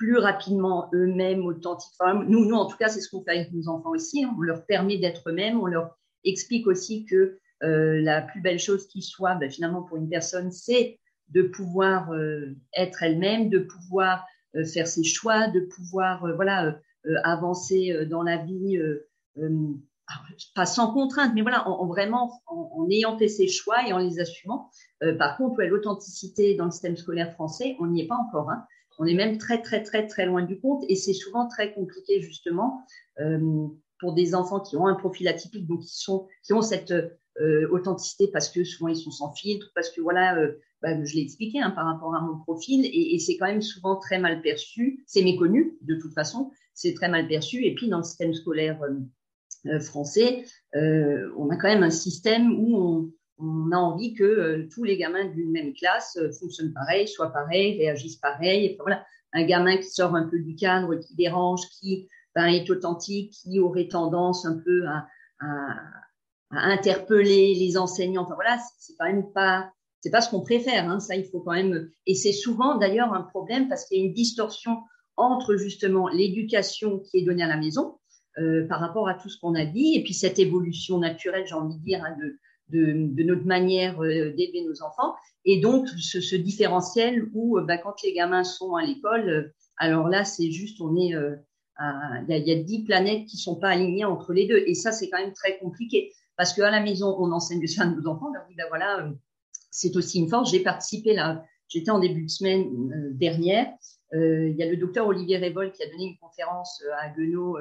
plus rapidement eux-mêmes authentiques. Nous, nous, en tout cas, c'est ce qu'on fait avec nos enfants aussi. Hein. On leur permet d'être eux-mêmes, on leur explique aussi que euh, la plus belle chose qui soit, ben, finalement, pour une personne, c'est de pouvoir euh, être elle-même, de pouvoir euh, faire ses choix, de pouvoir voilà avancer dans la vie, pas sans contrainte, mais voilà, en, vraiment en, ayant fait ses choix et en les assumant. par contre, l'authenticité dans le système scolaire français, on n'y est pas encore. Hein. On est même très, très, très, très loin du compte et c'est souvent très compliqué, justement, pour des enfants qui ont un profil atypique, donc qui, sont, qui ont cette euh, authenticité parce que souvent ils sont sans filtre, parce que voilà, euh, bah, je l'ai expliqué hein, par rapport à mon profil, et, et c'est quand même souvent très mal perçu, c'est méconnu de toute façon, c'est très mal perçu, et puis dans le système scolaire euh, français, on a quand même un système où on, on a envie que tous les gamins d'une même classe fonctionnent pareil, soient pareils, réagissent pareil. Voilà, un gamin qui sort un peu du cadre, qui dérange, qui ben, est authentique, qui aurait tendance un peu à interpeller les enseignants. Enfin voilà, c'est quand même pas, c'est pas ce qu'on préfère. Hein, ça, il faut quand même. Et c'est souvent d'ailleurs un problème parce qu'il y a une distorsion entre justement l'éducation qui est donnée à la maison euh, par rapport à tout ce qu'on a dit et puis cette évolution naturelle, j'ai envie de dire, hein, de, de, notre manière euh, d'élever nos enfants. Et donc ce, différentiel où, euh, bah, quand les gamins sont à l'école, euh, alors là, c'est juste, on est il y, a, dix planètes qui sont pas alignées entre les deux. Et ça, c'est quand même très compliqué. Parce qu'à la maison, on enseigne ça à nos enfants, on leur dit, ben voilà, c'est aussi une force. J'ai participé là, j'étais en début de semaine dernière. Il y a le docteur Olivier Révol qui a donné une conférence à Guenot,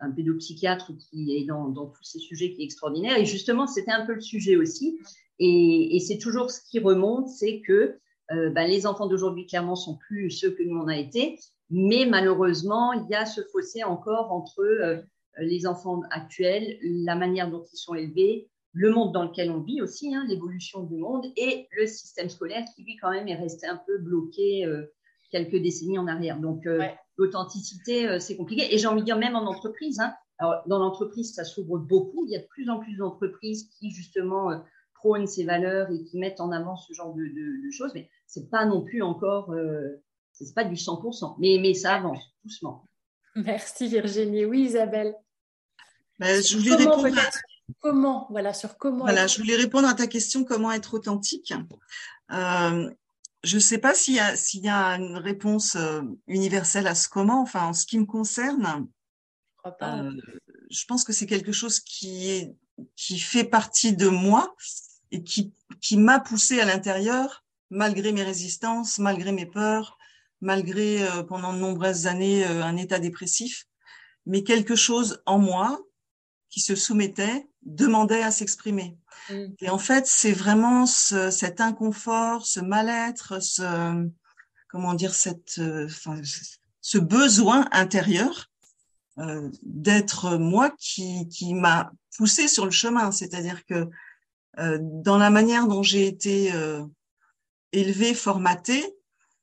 un pédopsychiatre qui est dans, tous ces sujets qui est extraordinaire. Et justement, c'était un peu le sujet aussi. Et, c'est toujours ce qui remonte, c'est que ben, les enfants d'aujourd'hui, clairement, sont plus ceux que nous on a été. Mais malheureusement, il y a ce fossé encore entre les enfants actuels, la manière dont ils sont élevés, le monde dans lequel on vit aussi, hein, l'évolution du monde et le système scolaire qui, lui, quand même, est resté un peu bloqué euh, quelques décennies en arrière. Donc, euh, l'authenticité, euh, c'est compliqué. Et j'ai envie de dire, même en entreprise, hein, alors, dans l'entreprise, ça s'ouvre beaucoup. Il y a de plus en plus d'entreprises qui, justement, prônent ces valeurs et qui mettent en avant ce genre de, de, de choses. Mais c'est pas non plus encore, c'est pas du 100%. Mais, mais ça avance doucement. Merci Virginie. Oui, Isabelle. Ben, je voulais comment, répondre à... comment, voilà, sur comment. Voilà, je voulais répondre à ta question comment être authentique. Euh, je ne sais pas s'il y, a, s'il y a une réponse euh, universelle à ce comment. Enfin, en ce qui me concerne, je, euh, je pense que c'est quelque chose qui est qui fait partie de moi et qui qui m'a poussé à l'intérieur malgré mes résistances, malgré mes peurs, malgré euh, pendant de nombreuses années un état dépressif, mais quelque chose en moi qui se soumettaient demandaient à s'exprimer. Mm. Et en fait, c'est vraiment ce, cet inconfort, ce mal-être, ce comment dire, cette, euh, ce besoin intérieur euh, d'être moi qui, qui m'a poussé sur le chemin. C'est-à-dire que euh, dans la manière dont j'ai été euh, élevée, formatée,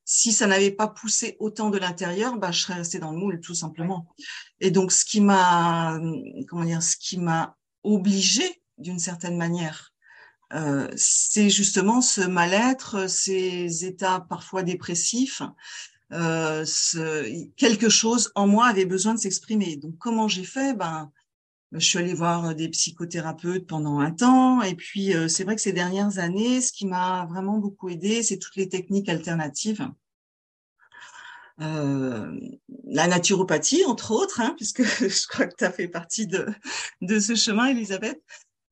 si ça n'avait pas poussé autant de l'intérieur, bah, je serais restée dans le moule, tout simplement. Et donc, ce qui m'a, comment dire, ce qui m'a obligée d'une certaine manière, euh, c'est justement ce mal-être, ces états parfois dépressifs. Euh, quelque chose en moi avait besoin de s'exprimer. Donc, comment j'ai fait? Ben, je suis allée voir des psychothérapeutes pendant un temps, et puis euh, c'est vrai que ces dernières années, ce qui m'a vraiment beaucoup aidé, c'est toutes les techniques alternatives. La naturopathie, entre autres, hein, puisque [LAUGHS] je crois que tu as fait partie de, de ce chemin, Elisabeth.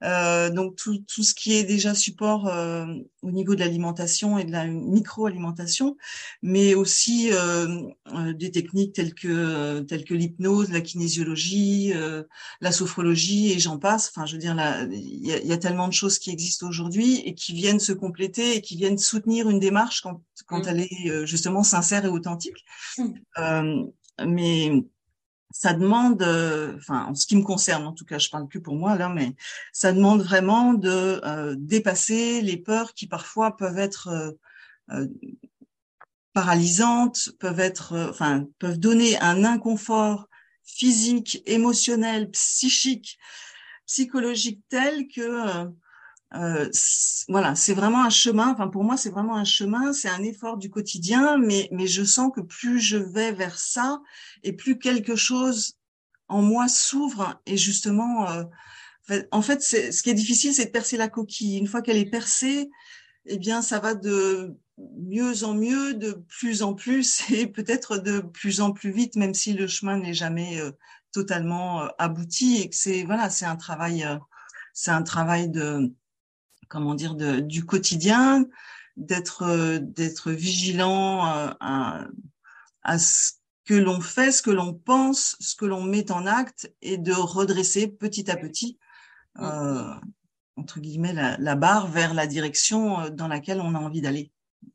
Euh, donc tout, tout ce qui est déjà support euh, au niveau de l'alimentation et de la micro-alimentation, mais aussi euh, euh des techniques telles que euh, telles que l'hypnose, la kinésiologie, la sophrologie et j'en passe. Enfin, je veux dire, il y a, y a, tellement de choses qui existent aujourd'hui et qui viennent se compléter et qui viennent soutenir une démarche quand quand mmh. elle est justement sincère et authentique. Mmh. mais ça demande, euh, enfin, en ce qui me concerne, en tout cas, je parle que pour moi là, mais ça demande vraiment de euh, dépasser les peurs qui parfois peuvent être euh, paralysantes, peuvent être, enfin, peuvent donner un inconfort physique, émotionnel, psychique, psychologique tel que euh, voilà, c'est vraiment un chemin. Enfin, pour moi, c'est vraiment un chemin. C'est un effort du quotidien, mais mais je sens que plus je vais vers ça, et plus quelque chose en moi s'ouvre. Et justement, euh, en fait, ce qui est difficile, c'est de percer la coquille. Une fois qu'elle est percée, eh bien, ça va de mieux en mieux, de plus en plus, [LAUGHS] et peut-être de plus en plus vite, même si le chemin n'est jamais euh, totalement abouti et que c'est voilà, c'est un travail, c'est un travail de comment dire, du quotidien, d'être euh, vigilant euh, à, ce que l'on fait, ce que l'on pense, ce que l'on met en acte, et de redresser petit à petit, euh, entre guillemets, la, barre vers la direction dans laquelle on a envie d'aller.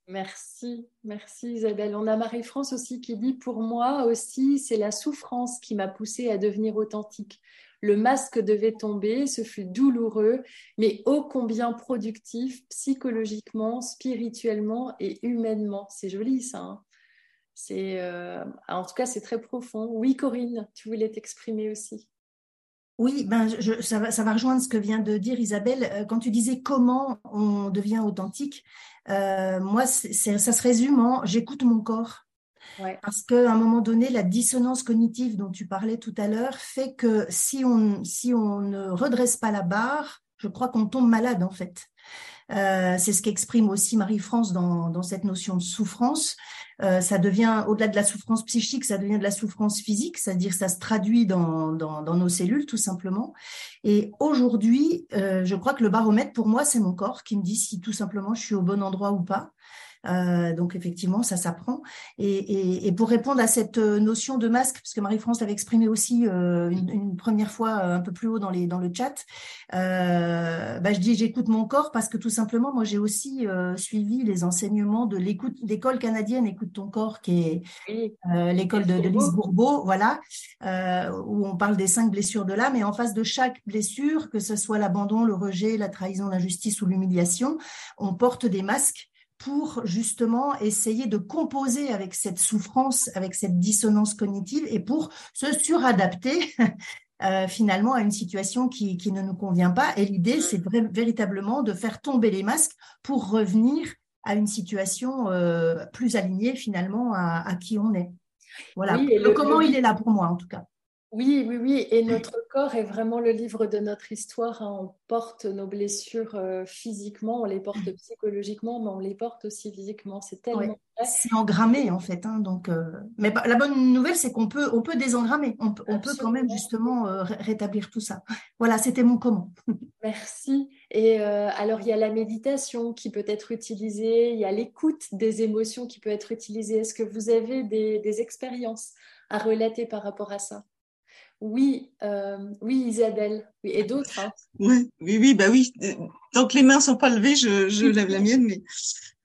Merci, merci Isabelle. On a Marie-France aussi qui dit, pour moi aussi, c'est la souffrance qui m'a poussée à devenir authentique. Le masque devait tomber, ce fut douloureux, mais ô combien productif psychologiquement, spirituellement et humainement. C'est joli ça. Hein. c'est, euh, en tout cas, c'est très profond. Oui, Corinne, tu voulais t'exprimer aussi. Oui, ben ça, va, ça, va, rejoindre ce que vient de dire Isabelle. Euh, quand tu disais comment on devient authentique, euh, moi, ça se résume en j'écoute mon corps. Parce qu'à un moment donné, la dissonance cognitive dont tu parlais tout à l'heure fait que si on, si on ne redresse pas la barre, je crois qu'on tombe malade en fait. Euh, c'est ce qu'exprime aussi Marie-France dans, dans, cette notion de souffrance. Euh, ça devient, au-delà de la souffrance psychique, ça devient de la souffrance physique, c'est-à-dire ça se traduit dans, dans, nos cellules tout simplement. Et aujourd'hui, euh, je crois que le baromètre pour moi, c'est mon corps qui me dit si tout simplement je suis au bon endroit ou pas. Euh, donc effectivement, ça s'apprend. Et, pour répondre à cette euh, notion de masque, parce que Marie-France l'avait exprimé aussi euh, une, première fois un peu plus haut dans, les, dans le chat, bah, je dis j'écoute mon corps parce que tout simplement, moi j'ai aussi suivi les enseignements de l'écoute d'école canadienne Écoute ton corps, qui est l'école de, de Lise Bourbeau, voilà, où on parle des cinq blessures de l'âme. Et en face de chaque blessure, que ce soit l'abandon, le rejet, la trahison, l'injustice ou l'humiliation, on porte des masques pour justement essayer de composer avec cette souffrance, avec cette dissonance cognitive et pour se suradapter [LAUGHS] euh, finalement à une situation qui, qui, ne nous convient pas. Et l'idée, c'est véritablement de faire tomber les masques pour revenir à une situation euh, plus alignée finalement à, à, qui on est. Voilà. le, comment il est là pour moi en tout cas. Oui, oui, oui. Et notre corps est vraiment le livre de notre histoire. Hein. On porte nos blessures euh, physiquement, on les porte psychologiquement, mais on les porte aussi physiquement. C'est tellement C'est engrammé en fait. Hein, donc, euh, Mais la bonne nouvelle, c'est qu'on peut, on peut désengrammer. On, on peut quand même justement euh, rétablir tout ça. [LAUGHS] Voilà, c'était mon comment. [LAUGHS] Merci. Et alors, il y a la méditation qui peut être utilisée, il y a l'écoute des émotions qui peut être utilisée. Est-ce que vous avez des, des expériences à relater par rapport à ça? Oui, euh, oui, Isabelle, et d'autres. Hein. Oui, oui, oui, bah oui. Tant que les mains sont pas levées, je, lève la mienne. Mais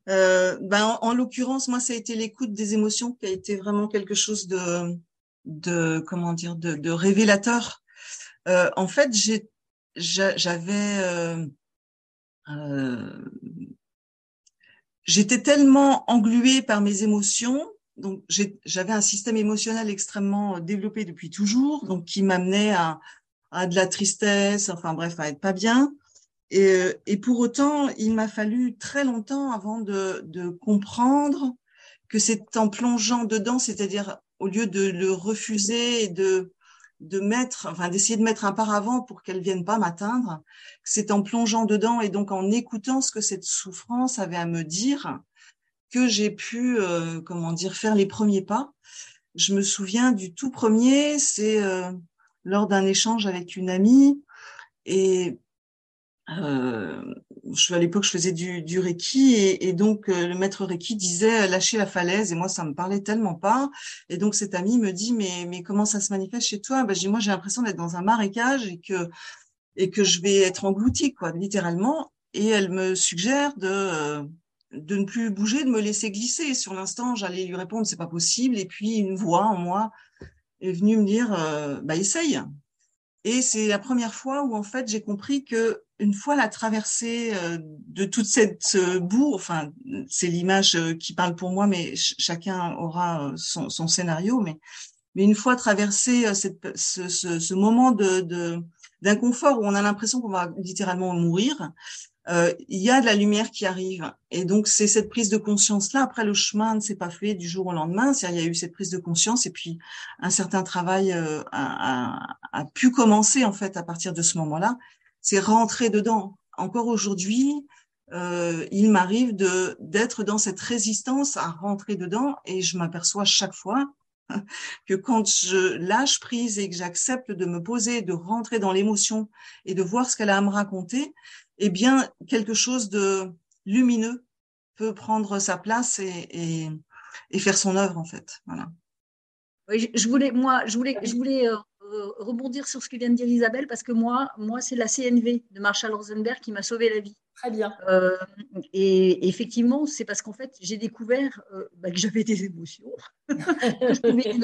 euh, bah, en, l'occurrence, moi, ça a été l'écoute des émotions qui a été vraiment quelque chose de, de comment dire, de, révélateur. Euh, en fait, j'avais j'étais tellement engluée par mes émotions. Donc, j'avais un système émotionnel extrêmement développé depuis toujours, donc qui m'amenait à, à de la tristesse, enfin bref, à être pas bien. Et, et pour autant, il m'a fallu très longtemps avant de, de comprendre que c'est en plongeant dedans, c'est-à-dire au lieu de le refuser et de de mettre, enfin d'essayer de mettre un paravent pour qu'elle vienne pas m'atteindre, c'est en plongeant dedans et donc en écoutant ce que cette souffrance avait à me dire que j'ai pu, euh, comment dire, faire les premiers pas. Je me souviens du tout premier, c'est euh, lors d'un échange avec une amie et euh, je, à l'époque, je faisais du, du Reiki et, donc euh, le maître Reiki disait euh, lâcher la falaise et moi, ça me parlait tellement pas. Et donc cette amie me dit mais mais comment ça se manifeste chez toi? Ben, je dis, moi j'ai l'impression d'être dans un marécage et que et que je vais être engloutie quoi, littéralement. Et elle me suggère de de ne plus bouger, de me laisser glisser. Sur l'instant, j'allais lui répondre c'est pas possible. Et puis une voix en moi est venue me dire bah essaye. Et c'est la première fois où en fait j'ai compris que une fois la traversée euh, de toute cette euh, boue, enfin c'est l'image euh, qui parle pour moi, mais chacun aura son, scénario, mais mais une fois traversé cette, ce, ce, ce, moment de d'inconfort où on a l'impression qu'on va littéralement mourir, euh, il y a de la lumière qui arrive. Et donc, c'est cette prise de conscience-là. Après, le chemin ne s'est pas fait du jour au lendemain. Il y a eu cette prise de conscience et puis un certain travail euh, a, a, pu commencer, en fait, à partir de ce moment-là. C'est rentrer dedans. Encore aujourd'hui, euh, il m'arrive de d'être dans cette résistance à rentrer dedans et je m'aperçois chaque fois [LAUGHS] que quand je lâche prise et que j'accepte de me poser, de rentrer dans l'émotion et de voir ce qu'elle a à me raconter, eh bien, quelque chose de lumineux peut prendre sa place et, faire son œuvre, en fait. Voilà. Je voulais, moi, je voulais, voulais euh, rebondir sur ce que vient de dire Isabelle, parce que moi, moi c'est la CNV de Marshall Rosenberg qui m'a sauvé la vie. Très bien. Euh, et effectivement, c'est parce qu'en fait, j'ai découvert euh, bah, que j'avais des émotions, [LAUGHS] que je pouvais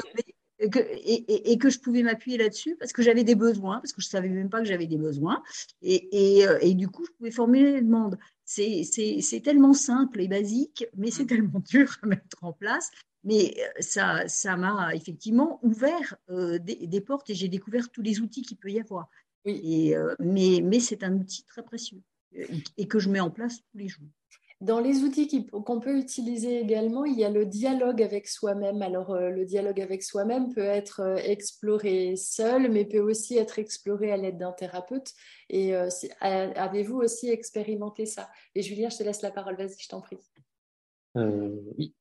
et que, et, et que je pouvais m'appuyer là-dessus parce que j'avais des besoins, parce que je savais même pas que j'avais des besoins. Et, et, euh, et, du coup, je pouvais formuler les demandes. C'est tellement simple et basique, mais c'est mm. tellement dur à mettre en place. Mais ça ça m'a effectivement ouvert euh, des, des, portes et j'ai découvert tous les outils qu'il peut y avoir. Oui. Et, euh, mais mais c'est un outil très précieux et que je mets en place tous les jours. Dans les outils qu'on peut utiliser également, il y a le dialogue avec soi-même. Alors, euh, le dialogue avec soi-même peut être euh, exploré seul, mais peut aussi être exploré à l'aide d'un thérapeute. Et euh, avez-vous aussi expérimenté ça? Et Julien, je te laisse la parole. Vas-y, je t'en prie. oui.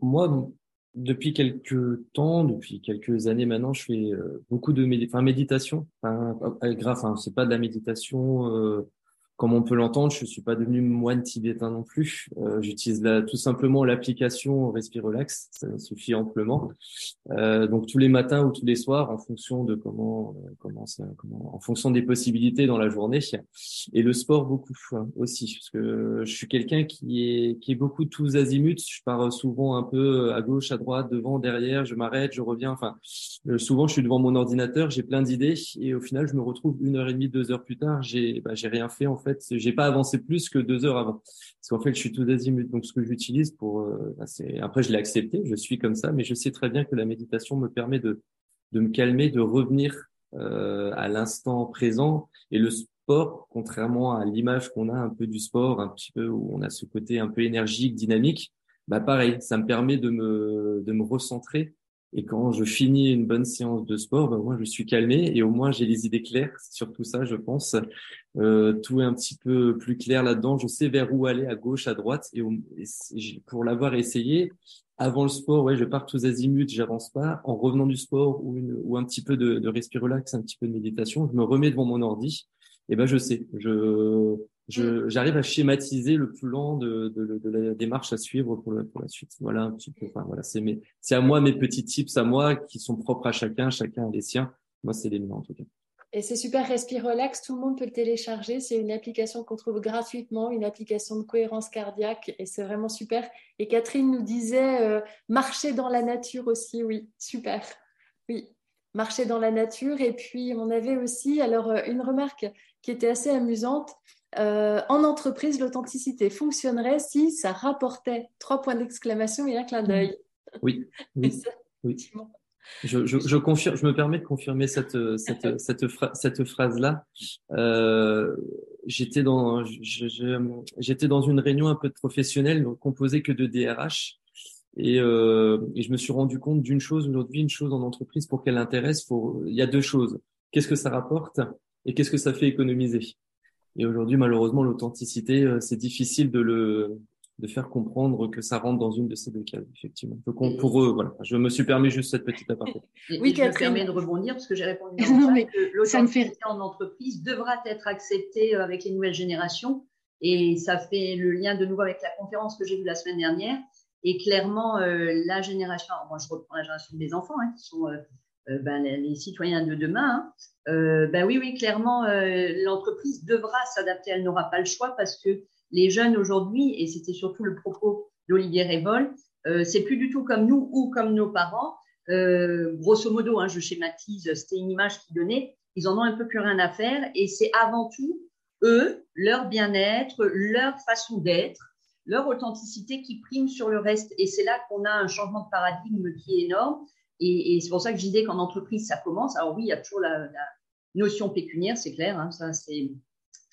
moi, depuis quelques temps, depuis quelques années maintenant, je fais beaucoup de méditation. Enfin, grave, enfin, c'est pas de la méditation comme on peut l'entendre, je suis pas devenu moine tibétain non plus. Euh, J'utilise tout simplement l'application Respirelax, ça suffit amplement. Euh, donc tous les matins ou tous les soirs, en fonction de comment, euh, comment, ça, comment, en fonction des possibilités dans la journée. Et le sport beaucoup hein, aussi, parce que je suis quelqu'un qui est qui est beaucoup tous azimuts. Je pars souvent un peu à gauche, à droite, devant, derrière. Je m'arrête, je reviens. Enfin, euh, souvent je suis devant mon ordinateur, j'ai plein d'idées et au final je me retrouve une heure et demie, deux heures plus tard, j'ai bah, j'ai rien fait fait, j'ai pas avancé plus que deux heures avant. Parce qu'en fait, je suis tout azimut. Donc, ce que j'utilise pour, euh, bah, c'est, après, je l'ai accepté, je suis comme ça, mais je sais très bien que la méditation me permet de, de me calmer, de revenir euh, à l'instant présent. Et le sport, contrairement à l'image qu'on a un peu du sport, un petit peu où on a ce côté un peu énergique, dynamique, bah pareil, ça me permet de me, de me recentrer et quand je finis une bonne séance de sport, ben moi je suis calmé et au moins j'ai les idées claires sur tout ça, je pense. Euh, tout est un petit peu plus clair là-dedans. Je sais vers où aller, à gauche, à droite. Et, pour l'avoir essayé, avant le sport, ouais, je pars tous azimuts, j'avance pas. En revenant du sport ou, une, ou un petit peu de, de respirolax, un petit peu de méditation, je me remets devant mon ordi. Et ben je sais, je. J'arrive à schématiser le plan de, de, de, la démarche à suivre pour, pour la suite. Voilà un petit peu. Enfin, voilà, c'est mes, c'est à moi mes petits tips à moi qui sont propres à chacun, chacun a les siens. Moi, c'est les miens en tout cas. Et c'est super Respire Relax, tout le monde peut le télécharger. C'est une application qu'on trouve gratuitement, une application de cohérence cardiaque et c'est vraiment super. Et Catherine nous disait euh, marcher dans la nature aussi, oui, super. Oui, marcher dans la nature. Et puis on avait aussi alors euh, une remarque qui était assez amusante. En entreprise, l'authenticité fonctionnerait si ça rapportait trois points d'exclamation et un clin d'œil. [LAUGHS] Oui, oui, oui. Je, je, je, confirme, je me permets de confirmer cette, cette, [LAUGHS] cette, cette phrase-là. Euh, j'étais dans, j'étais dans une réunion un peu professionnelle, composée que de DRH. Et, euh, et je me suis rendu compte d'une chose aujourd'hui, une chose en entreprise pour qu'elle intéresse, faut, il y a deux choses. Qu'est-ce que ça rapporte et qu'est-ce que ça fait économiser? Et aujourd'hui, malheureusement, l'authenticité, euh, c'est difficile de le, de faire comprendre que ça rentre dans une de ces deux cases, effectivement. Donc, pour eux, voilà. Je me suis permis juste cette petite aparté. [LAUGHS] oui, je me permets de rebondir parce que j'ai répondu [LAUGHS] non, mais que l'authenticité fait... en entreprise devra être acceptée euh, avec les nouvelles générations. Et ça fait le lien de nouveau avec la conférence que j'ai vue la semaine dernière. Et clairement, euh, la génération, moi je reprends la génération des enfants, hein, qui sont euh, euh ben, les, citoyens de demain. Hein. Euh, ben oui, oui, clairement, l'entreprise devra s'adapter. Elle n'aura pas le choix parce que les jeunes aujourd'hui, et c'était surtout le propos d'Olivier Révol, euh, c'est plus du tout comme nous ou comme nos parents. Euh, grosso modo, hein, je schématise, c'était une image qui donnait, ils en ont un peu plus rien à faire et c'est avant tout eux, leur bien-être, leur façon d'être, leur authenticité qui prime sur le reste. Et c'est là qu'on a un changement de paradigme qui est énorme. Et, c'est pour ça que je disais qu'en entreprise, ça commence. Alors oui, il y a toujours la, notion pécuniaire, c'est clair, hein, ça c'est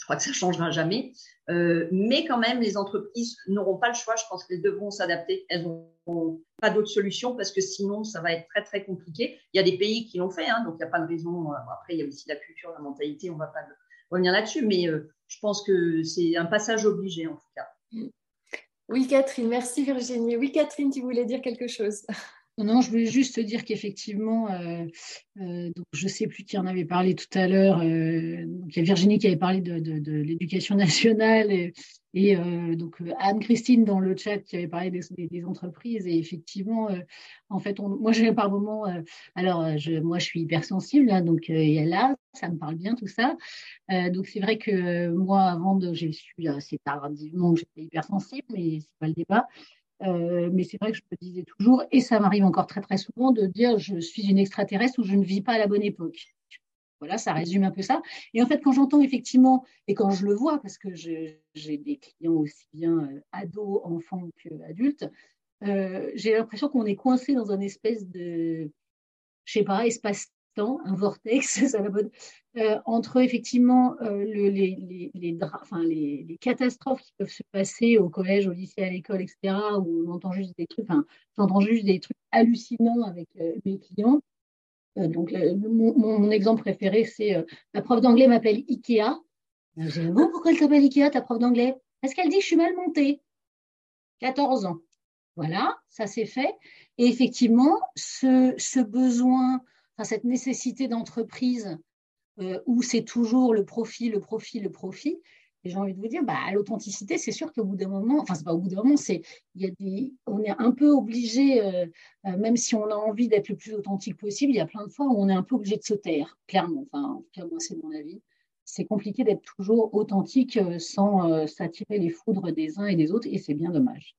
je crois que ça changera jamais. Euh, mais quand même, les entreprises n'auront pas le choix. Je pense qu'elles devront s'adapter. Elles n'ont pas d'autre solution parce que sinon, ça va être très, très compliqué. Il y a des pays qui l'ont fait, hein, donc il n'y a pas de raison. Euh, après, il y a aussi la culture, la mentalité. On ne va pas revenir là-dessus, mais euh, je pense que c'est un passage obligé en tout cas. Oui, Catherine. Merci, Virginie. Oui, Catherine, tu voulais dire quelque chose non, je voulais juste te dire qu'effectivement, euh, euh, je ne sais plus qui en avait parlé tout à l'heure. Euh, il y a Virginie qui avait parlé de, l'éducation [LAUGHS] nationale et, donc Anne-Christine dans le chat qui avait parlé des, entreprises. Et effectivement, en fait, moi j'ai par moment, alors je, moi je suis hypersensible, hein, donc et là, ça me parle bien tout ça. donc c'est vrai que moi, avant j'ai su assez tardivement que j'étais hypersensible, mais c'est pas le débat. Euh, mais c'est vrai que je me disais toujours, et ça m'arrive encore très très souvent, de dire je suis une extraterrestre ou je ne vis pas à la bonne époque. Voilà, ça résume un peu ça. Et en fait, quand j'entends effectivement, et quand je le vois, parce que j'ai des clients aussi bien euh, ados, enfants qu'adultes, euh, j'ai l'impression qu'on est coincé dans un espèce de, je sais pas, espace un vortex, [LAUGHS] ça la bonne, euh, entre effectivement euh, le, les, catastrophes qui peuvent se passer au collège, au lycée, à l'école, etc., où on entend juste des trucs, enfin, j'entends juste des trucs hallucinants avec euh, mes clients. Donc, mon, exemple préféré, c'est la prof d'anglais m'appelle Ikea. Je dis, pourquoi elle s'appelle Ikea, ta prof d'anglais? Parce qu'elle dit que je suis mal montée. 14 ans. Voilà, ça c'est fait. Et effectivement, ce besoin cette nécessité d'entreprise euh, où c'est toujours le profit, le profit, le profit. Et j'ai envie de vous dire, bah, l'authenticité, c'est sûr qu'au bout d'un moment, enfin, c'est pas au bout d'un moment, c'est, y a des, on est un peu obligé, euh, euh, même si on a envie d'être le plus authentique possible, il y a plein de fois où on est un peu obligé de se taire, clairement. Enfin, en tout cas, moi, c'est mon avis. C'est compliqué d'être toujours authentique sans s'attirer les foudres des uns et des autres, et c'est bien dommage.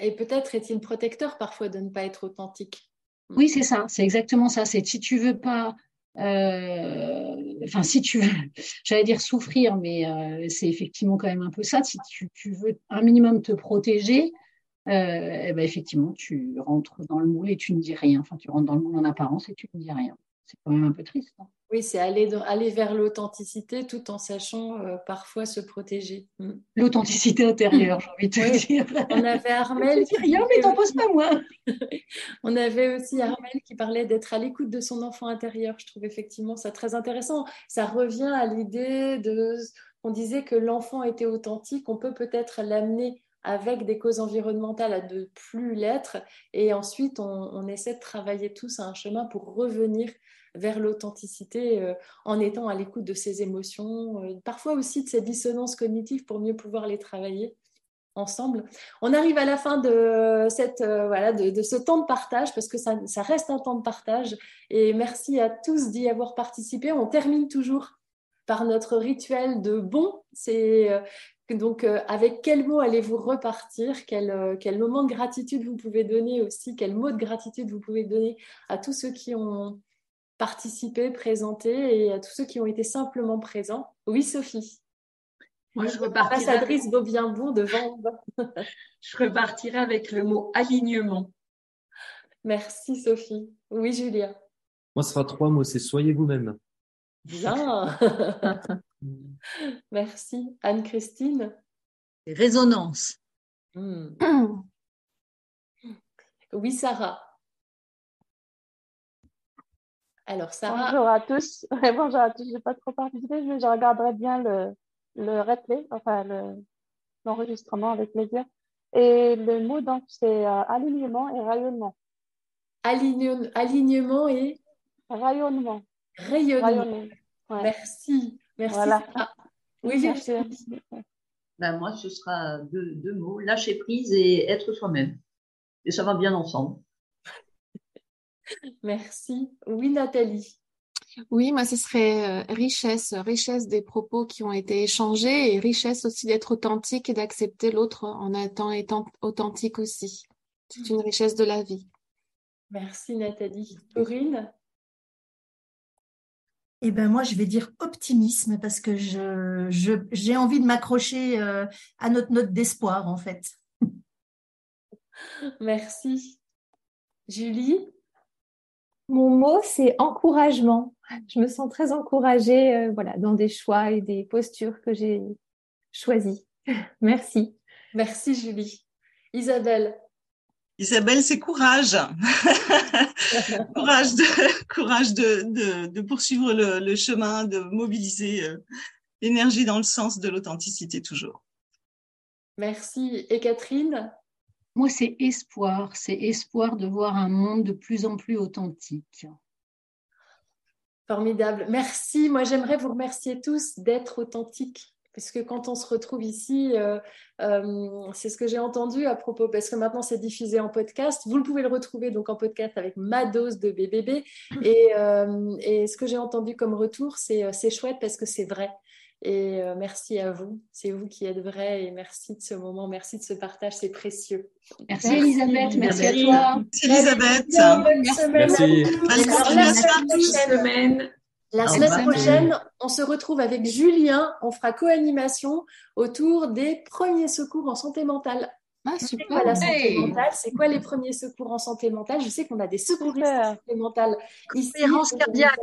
Et peut-être est-il protecteur parfois de ne pas être authentique? Oui, c'est ça, c'est exactement ça. C'est si tu veux pas, euh, enfin si tu veux, [LAUGHS] j'allais dire souffrir, mais euh, c'est effectivement quand même un peu ça. Si tu, veux un minimum te protéger, euh, eh ben effectivement tu rentres dans le moule et tu ne dis rien. Enfin, tu rentres dans le moule en apparence et tu ne dis rien. C'est quand même un peu triste. Hein. Oui, c'est aller, aller vers l'authenticité tout en sachant euh, parfois se protéger. Mm. L'authenticité intérieure, j'ai envie de te dire. On avait Armel. Je dis rien, mais t'en poses pas moi. [LAUGHS] On avait aussi Armel qui parlait d'être à l'écoute de son enfant intérieur. Je trouve effectivement ça très intéressant. Ça revient à l'idée de. On disait que l'enfant était authentique. On peut peut-être l'amener avec des causes environnementales à de plus l'être. Et ensuite, on, on, essaie de travailler tous à un chemin pour revenir vers l'authenticité euh, en étant à l'écoute de ses émotions, euh, parfois aussi de ses dissonances cognitives pour mieux pouvoir les travailler ensemble. On arrive à la fin de, cette, euh, voilà, de, ce temps de partage parce que ça, ça, reste un temps de partage et merci à tous d'y avoir participé. On termine toujours par notre rituel de bon. C'est donc avec quel mot allez-vous repartir? Quel, quel moment de gratitude vous pouvez donner aussi? Quel mot de gratitude vous pouvez donner à tous ceux qui ont participer, présenter et à tous ceux qui ont été simplement présents. Oui, Sophie. Moi, je repartirai. Ambassadrice devant. [LAUGHS] je repartirai avec le mot alignement. Merci, Sophie. Oui, Julia. Moi, ce sera trois mots, c'est soyez vous-même. Bien. [LAUGHS] Merci. Anne-Christine. Résonance. Hmm. Oui, Sarah. Alors, Sarah? Bonjour à tous. [LAUGHS] Bonjour à tous. Je n'ai pas trop participé, mais je regarderai bien le, le replay, enfin l'enregistrement avec plaisir. Et le mot, donc, c'est euh, alignement et rayonnement. alignement et Rayonnement. Rayonnement. Merci. Merci. Voilà. Oui, merci. Ben, moi, ce sera deux, deux mots, lâcher prise et être soi-même. Et ça va bien ensemble. [LAUGHS] Merci. Oui, Nathalie. Oui, moi, ce serait euh, richesse, richesse des propos qui ont été échangés et richesse aussi d'être authentique et d'accepter l'autre en étant, étant authentique aussi. C'est une richesse de la vie. Merci, Nathalie. Corinne? Eh ben moi, je vais dire optimisme parce que je, j'ai envie de m'accrocher euh, à notre note d'espoir, en fait. [LAUGHS] Merci. Julie? Mon mot, c'est encouragement. Je me sens très encouragée euh, voilà, dans des choix et des postures que j'ai choisis. [LAUGHS] Merci. Merci, Julie. Isabelle Isabelle, c'est courage. [LAUGHS] courage de, courage de, de, poursuivre le, chemin, de mobiliser euh, l'énergie dans le sens de l'authenticité toujours. Merci. Et Catherine? Moi, c'est espoir. C'est espoir de voir un monde de plus en plus authentique. Formidable. Merci. Moi, j'aimerais vous remercier tous d'être authentiques parce que quand on se retrouve ici, euh, euh, c'est ce que j'ai entendu à propos, parce que maintenant c'est diffusé en podcast. Vous le pouvez le retrouver donc en podcast avec ma dose de BBB. Et, euh, et ce que j'ai entendu comme retour, c'est chouette parce que c'est vrai. Et merci à vous. C'est vous qui êtes vrai. Et merci de ce moment, merci de ce partage, c'est précieux. Merci, Elisabeth, merci, à toi. Merci Elisabeth. Bonne semaine. Bonne semaine. La semaine prochaine, on se retrouve avec Julien. On fera co-animation autour des premiers secours en santé mentale. Ah, super. C'est quoi la santé mentale C'est quoi les premiers secours en santé mentale Je sais qu'on a des secouristes en santé mentale ici. cardiaque.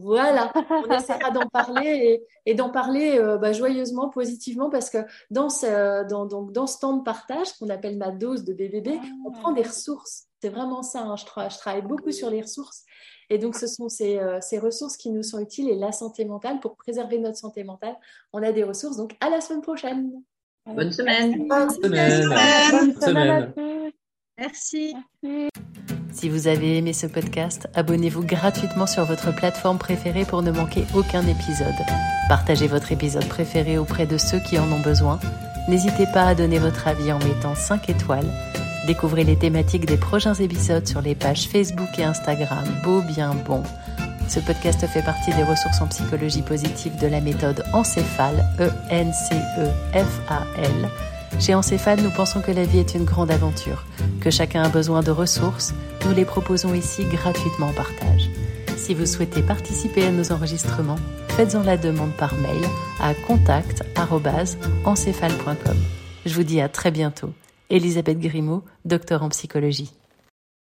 Voilà, [LAUGHS] on essaiera d'en parler et, d'en parler euh, bah, joyeusement, positivement, parce que dans ce, dans, dans ce temps de partage qu'on appelle ma dose de BBB, on prend des ressources. C'est vraiment ça. Hein. Je, je, travaille beaucoup sur les ressources et donc, ce sont euh, ces, ressources qui nous sont utiles et la santé mentale. Pour préserver notre santé mentale, on a des ressources. Donc, à la semaine prochaine. Bonne semaine. Bonne semaine. Bonne semaine. Merci. Si vous avez aimé ce podcast, abonnez-vous gratuitement sur votre plateforme préférée pour ne manquer aucun épisode. Partagez votre épisode préféré auprès de ceux qui en ont besoin. N'hésitez pas à donner votre avis en mettant 5 étoiles Découvrez les thématiques des prochains épisodes sur les pages Facebook et Instagram Beau Bien Bon. Ce podcast fait partie des ressources en psychologie positive de la méthode Encéphale, E-N-C-E-F-A-L. Chez Encéphale, nous pensons que la vie est une grande aventure, que chacun a besoin de ressources. Nous les proposons ici gratuitement en partage. Si vous souhaitez participer à nos enregistrements, faites-en la demande par mail à contact.encéphale.com. Je vous dis à très bientôt Elisabeth Grimaud, docteur en psychologie.